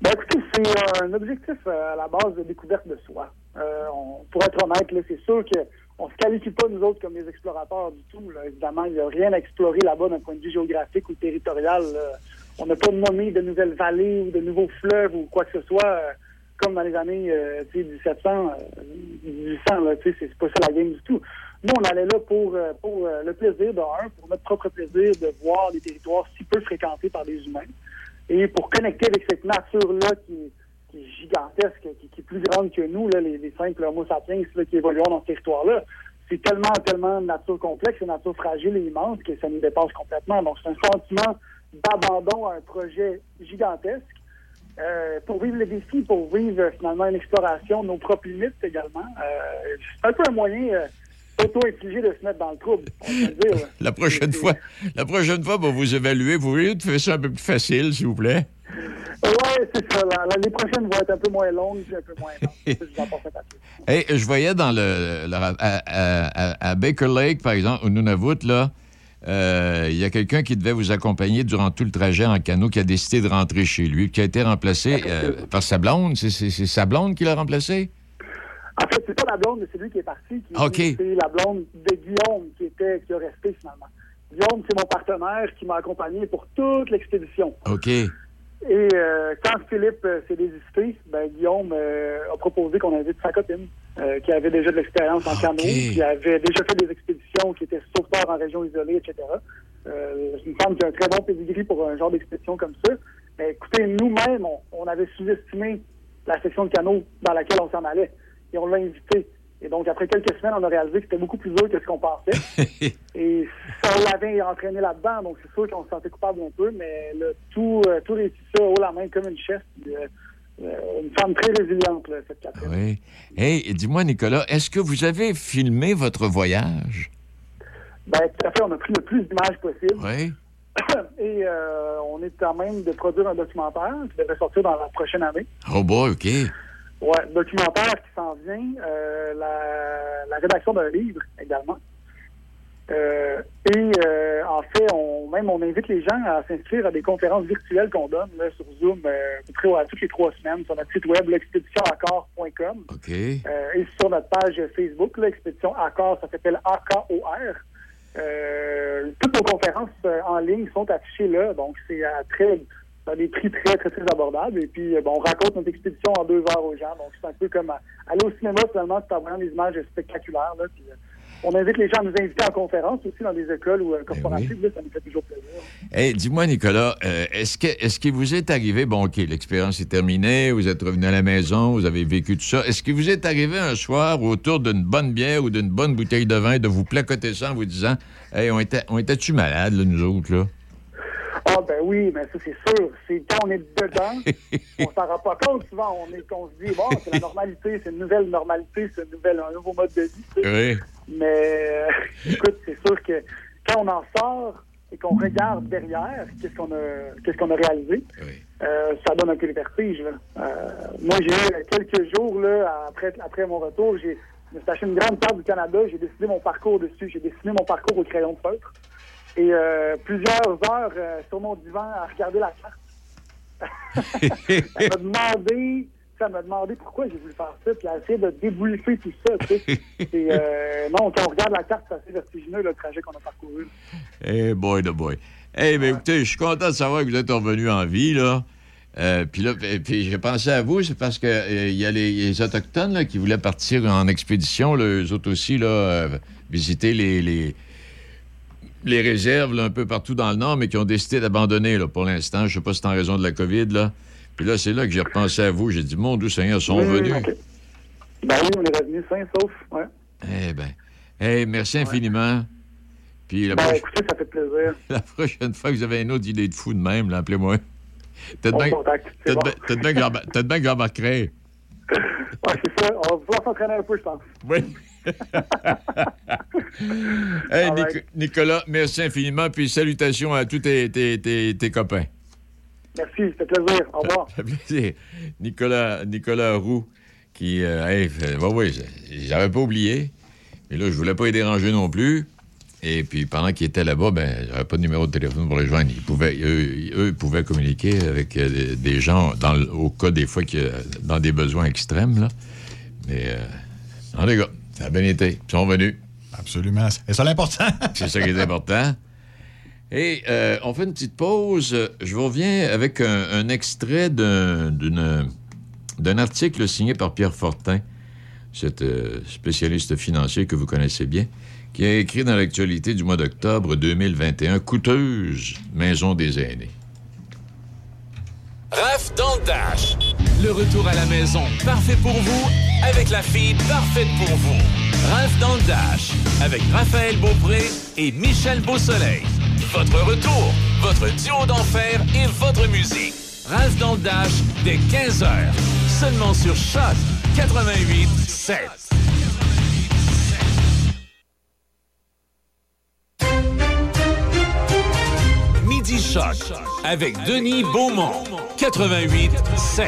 Ben, c'est un objectif à la base de découverte de soi. Euh, pour être honnête, c'est sûr qu'on ne se qualifie pas, nous autres, comme des explorateurs du tout. Évidemment, il n'y a rien à explorer là-bas d'un point de vue géographique ou territorial. On n'a pas nommé de nouvelles vallées ou de nouveaux fleuves ou quoi que ce soit, euh, comme dans les années 1700, 1800. C'est pas ça la game du tout. Nous, on allait là pour, euh, pour le plaisir d'un, pour notre propre plaisir de voir des territoires si peu fréquentés par les humains et pour connecter avec cette nature-là qui est gigantesque, qui, est plus grande que nous, les, les simples Homo sapiens qui évoluent dans ce territoire-là. C'est tellement, tellement nature complexe, une nature fragile et immense que ça nous dépasse complètement. Donc, c'est un sentiment d'abandon à un projet gigantesque euh, pour vivre le défi, pour vivre finalement une exploration de nos propres limites également. Euh, c'est un peu un moyen euh, auto-infligé de se mettre dans le trouble. la prochaine fois, la prochaine fois, pour vous évaluer, vous voulez faire ça un peu plus facile, s'il vous plaît? Oui, c'est ça. les prochaines vont être un peu moins longues et un peu moins longues. je voyais dans le, à, Baker Lake, par exemple, au Nunavut, là, euh, il y a quelqu'un qui devait vous accompagner durant tout le trajet en canot qui a décidé de rentrer chez lui, qui a été remplacé euh, par sa blonde. C'est sa blonde qui l'a remplacé? En fait, c'est pas la blonde, mais c'est lui qui est parti. C'est la blonde de Guillaume qui, était, qui a resté finalement. Guillaume, c'est mon partenaire qui m'a accompagné pour toute l'expédition. OK. Et euh, quand Philippe euh, s'est désisté, ben, Guillaume euh, a proposé qu'on invite sa copine, qui avait déjà de l'expérience en canot, qui avait déjà fait des expéditions, qui était sauveteur en région isolée, etc. c'est une femme qui a un très bon pedigree pour un genre d'expédition comme ça. Mais écoutez, nous-mêmes, on, avait sous-estimé la section de canot dans laquelle on s'en allait. Et on l'a invité. Et donc, après quelques semaines, on a réalisé que c'était beaucoup plus dur que ce qu'on pensait. et ça l'avait entraîné là-dedans, donc c'est sûr qu'on se sentait coupable un peu, mais le, tout, euh, tout réussi ça haut la main comme une chef. Euh, euh, une femme très résiliente, cette Catherine. Oui. Hey, dis-moi, Nicolas, est-ce que vous avez filmé votre voyage? Ben, tout à fait. On a pris le plus d'images possible. Oui. Et on est en même de produire un documentaire qui devrait sortir dans la prochaine année. Oh boy, OK. Oui, documentaire qui s'en vient, euh, la, rédaction d'un livre également. Euh, et euh, en fait, on, même on invite les gens à s'inscrire à des conférences virtuelles qu'on donne là, sur Zoom à toutes les trois semaines sur notre site web, l'expéditionaccord.com. et sur notre page Facebook, l'expédition Accord, ça s'appelle AKOR. toutes nos conférences en ligne sont affichées là, donc c'est à très à des prix très, très, très abordables. Et puis, bon, on raconte notre expédition en deux heures aux gens. Donc, c'est un peu comme aller au cinéma, finalement, c'est vraiment des images spectaculaires. Là, puis, on invite les gens à nous inviter en conférence aussi dans des écoles ou euh, corporatives. ça nous fait toujours plaisir. Hey, dis-moi, Nicolas, euh, est-ce que est-ce qu'il vous est arrivé, bon, OK, l'expérience est terminée, vous êtes revenu à la maison, vous avez vécu tout ça. Est-ce qu'il vous est arrivé un soir, autour d'une bonne bière ou d'une bonne bouteille de vin, de vous placoter ça en vous disant Hey, on était, on était-tu malades, nous autres, là? Ah ben oui, mais ça c'est sûr. C'est quand on est dedans, on s'en rend pas compte souvent. On est qu'on se dit bon, c'est la normalité, c'est une nouvelle normalité, c'est un nouveau mode de vie. Oui. Mais euh, écoute, c'est sûr que quand on en sort et qu'on regarde derrière qu'est-ce qu'on a qu'est-ce qu'on a réalisé, euh, ça donne un peu le vertige. Euh, moi, j'ai eu quelques jours là, après, après mon retour, j'ai je me suis acheté une grande carte du Canada, j'ai dessiné mon parcours dessus, j'ai dessiné mon parcours au crayon de feutre. Et plusieurs heures sur mon divan à regarder la carte. Elle m'a demandé ça m'a demandé pourquoi j'ai voulu faire ça, puis à essayer de débouliffer tout ça. Tu sais. euh, non, quand on regarde la carte, c'est assez vertigineux le trajet qu'on a parcouru. Eh boy, de boy. Eh bien, écoutez, je suis content de savoir que vous êtes revenu en vie, là. Euh, puis là, puis j'ai pensé à vous, c'est parce qu'il euh, y a les, Autochtones là, qui voulaient partir en expédition, là, eux autres aussi, là, euh, visiter les, les, les réserves un peu partout dans le Nord, mais qui ont décidé d'abandonner pour l'instant. Je ne sais pas si c'est en raison de la COVID. Là. Puis là, c'est là que j'ai repensé à vous. J'ai dit, mon Dieu Seigneur, sont venus. Ben oui, on est revenus sains, sauf. Ouais. Eh bien. Hey, merci infiniment. Puis la ben, écoutez, ça fait plaisir. La prochaine fois que vous avez une autre idée de fou de même, appelez-moi. Peut-être bien que j'embarquerai. Oui, c'est ça. On va s'entraîner un peu, je pense. Oui. hey, Nicolas, merci infiniment. Puis salutations à tous tes, tes, tes, tes copains. Merci, c'était plaisir. Au revoir. Nicolas, Nicolas Roux, qui. Euh, oui, j'avais pas oublié. Mais là, je voulais pas les déranger non plus. Et puis, pendant qu'il était là-bas, ben, j'avais pas de numéro de téléphone pour les joindre. Ils pouvaient, eux, pouvaient communiquer avec euh, des gens, dans, au cas des fois, que, dans des besoins extrêmes. Là. Mais, euh, non, les gars, ça a bien été. Ils sont venus. Absolument. C'est ça l'important. C'est ça qui est important. Et euh, on fait une petite pause. Je vous reviens avec un, extrait d'un article signé par Pierre Fortin, cet euh, spécialiste financier que vous connaissez bien, qui a écrit dans l'actualité du mois d'octobre 2021 Coûteuse maison des aînés. Raph dans le Dash. Le retour à la maison parfait pour vous avec la fille parfaite pour vous. Raph dans le Dash avec Raphaël Beaupré et Michel Beausoleil. Votre retour, votre duo d'enfer et votre musique. Ralph dans le Dash dès 15h. Seulement sur Choc 88 7. Avec Denis Beaumont 88 7.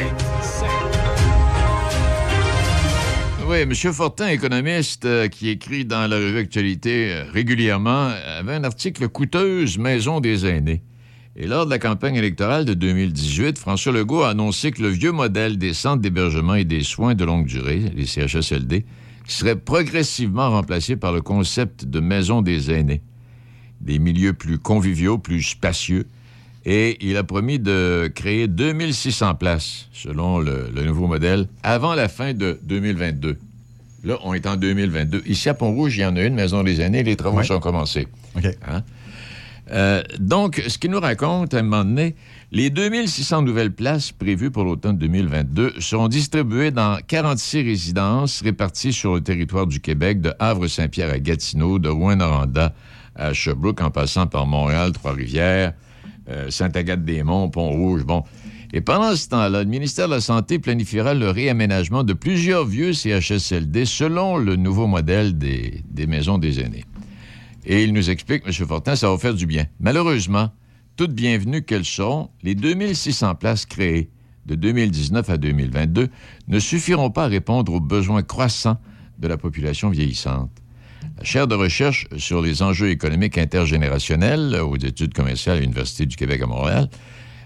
Oui, M. Fortin, économiste euh, qui écrit dans la revue Actualité euh, régulièrement, avait un article Coûteuse maison des aînés. Et lors de la campagne électorale de 2018, François Legault a annoncé que le vieux modèle des centres d'hébergement et des soins de longue durée, les CHSLD, serait progressivement remplacé par le concept de maison des aînés. Des milieux plus conviviaux, plus spacieux, et il a promis de créer 2600 places, selon le, nouveau modèle, avant la fin de 2022. Là, on est en 2022. Ici, à Pont-Rouge, il y en a une, Maison des aînés, les travaux sont commencés. OK. Hein? Euh, donc, ce qu'il nous raconte, à un moment donné, les 2600 nouvelles places prévues pour l'automne 2022 seront distribuées dans 46 résidences réparties sur le territoire du Québec, de Havre-Saint-Pierre à Gatineau, de Rouen-Noranda à Sherbrooke, en passant par Montréal, Trois-Rivières, euh, Sainte-Agathe-des-Monts, Pont-Rouge, bon. Et pendant ce temps-là, le ministère de la Santé planifiera le réaménagement de plusieurs vieux CHSLD selon le nouveau modèle des, maisons des aînés. Et il nous explique, M. Fortin, ça va faire du bien. Malheureusement, toutes bienvenues qu'elles sont, les 2600 places créées de 2019 à 2022 ne suffiront pas à répondre aux besoins croissants de la population vieillissante. Chaire de recherche sur les enjeux économiques intergénérationnels aux études commerciales à l'Université du Québec à Montréal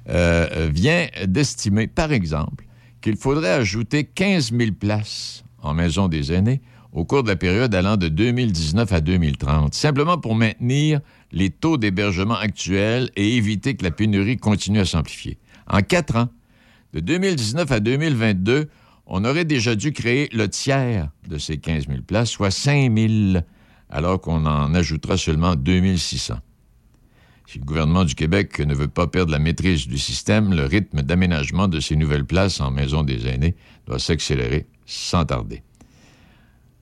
euh, vient d'estimer, par exemple, qu'il faudrait ajouter 15 000 places en maison des aînés au cours de la période allant de 2019 à 2030, simplement pour maintenir les taux d'hébergement actuels et éviter que la pénurie continue à s'amplifier. En quatre ans, de 2019 à 2022, on aurait déjà dû créer le tiers de ces 15 000 places, soit 5 000, alors qu'on en ajoutera seulement 2 600. Si le gouvernement du Québec ne veut pas perdre la maîtrise du système, le rythme d'aménagement de ces nouvelles places en maison des aînés doit s'accélérer sans tarder.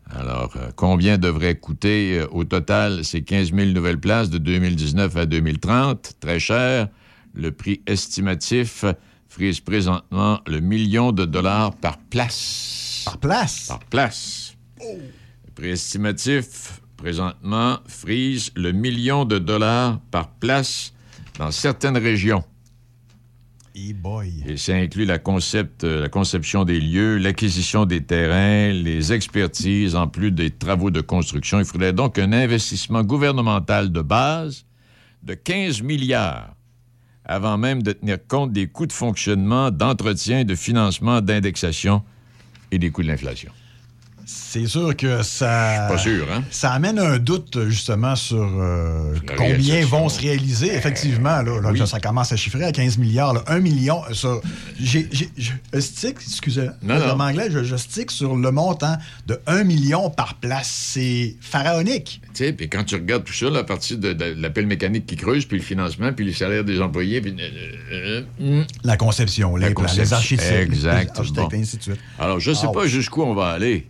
Alors, euh, combien devrait coûter euh, au total ces 15 000 nouvelles places de 2019 à 2030? Très cher. Le prix estimatif frise présentement le million de dollars par place. Par place? Par place. Le prix estimatif présentement frise le million de dollars par place dans certaines régions. boy. Et ça inclut la, concept, euh, la conception des lieux, l'acquisition des terrains, les expertises, en plus des travaux de construction. Il faudrait donc un investissement gouvernemental de base de 15 milliards avant même de tenir compte des coûts de fonctionnement, d'entretien, de financement, d'indexation et des coûts de l'inflation. C'est sûr que ça. Pas sûr, hein? Ça amène un doute, justement, sur euh, combien vont se réaliser. Effectivement, là, ça commence à chiffrer à 15 milliards. 1 million. Ça, j'ai, je stick, excusez, moi en anglais, je, je stick sur le montant de 1 million par place. C'est pharaonique. Tu sais, puis quand tu regardes tout ça, la partie de, l'appel mécanique qui creuse, puis le financement, puis les salaires des employés, puis. Euh, euh, la conception, les, les architectes, exact, et ainsi de suite. Alors, je ne sais pas jusqu'où on va aller.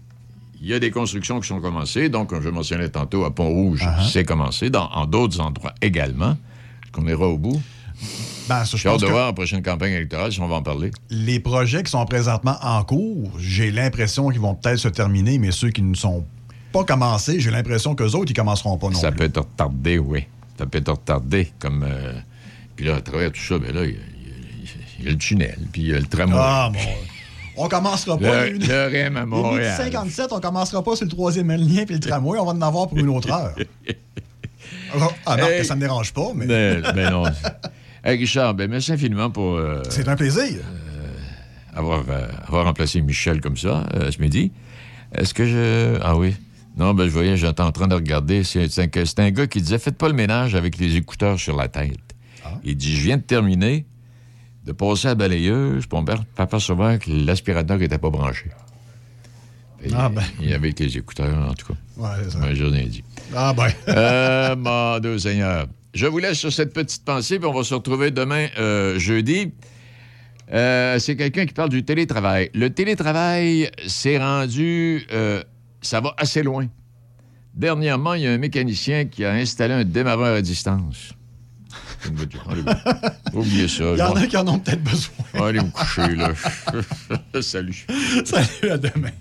Il y a des constructions qui sont commencées. Donc, comme je mentionnais tantôt, à Pont-Rouge, uh-huh. c'est commencé. Dans, en d'autres endroits également. Est-ce qu'on ira au bout? Ben, ça, je hâte de voir la prochaine campagne électorale si on va en parler. Les projets qui sont présentement en cours, j'ai l'impression qu'ils vont peut-être se terminer, mais ceux qui ne sont pas commencés, j'ai l'impression qu'eux autres, ils commenceront pas non Ça peut être retardé, oui. Ça peut être retardé. Comme, euh, Puis là, à travers tout ça, ben là, il y, a le tunnel, puis il y a le tramway. Ah, bon. On commencera pas. Le, le REM à Montréal. 57, on commencera pas sur le troisième lien puis le tramway. On va en avoir pour une autre heure. Ah non, ça ne me dérange pas, mais... mais, non. Hey, Richard, ben, merci infiniment pour... Euh, C'est un plaisir. Euh, avoir, euh, avoir remplacé Michel comme ça ce midi. Est-ce que je... Ah oui. Non, ben je voyais, j'étais en train de regarder. C'est un, un, gars qui disait, faites pas le ménage avec les écouteurs sur la tête. Ah. Il dit, je viens de terminer de passer à la balayeuse pour me faire souvent que l'aspirateur n'était pas branché. ah ben. Il y avait les écouteurs, en tout cas. Ouais, c'est ça. Je dit. Ah ben. euh, mon Dieu Seigneur. Je vous laisse sur cette petite pensée, puis on va se retrouver demain, euh, jeudi. Euh, c'est quelqu'un qui parle du télétravail. Le télétravail s'est rendu... Euh, ça va assez loin. Dernièrement, il y a un mécanicien qui a installé un démarreur à distance. Oubliez ça. Il y en a qui en ont peut-être besoin. Allez vous coucher, là. Salut. Salut, à demain.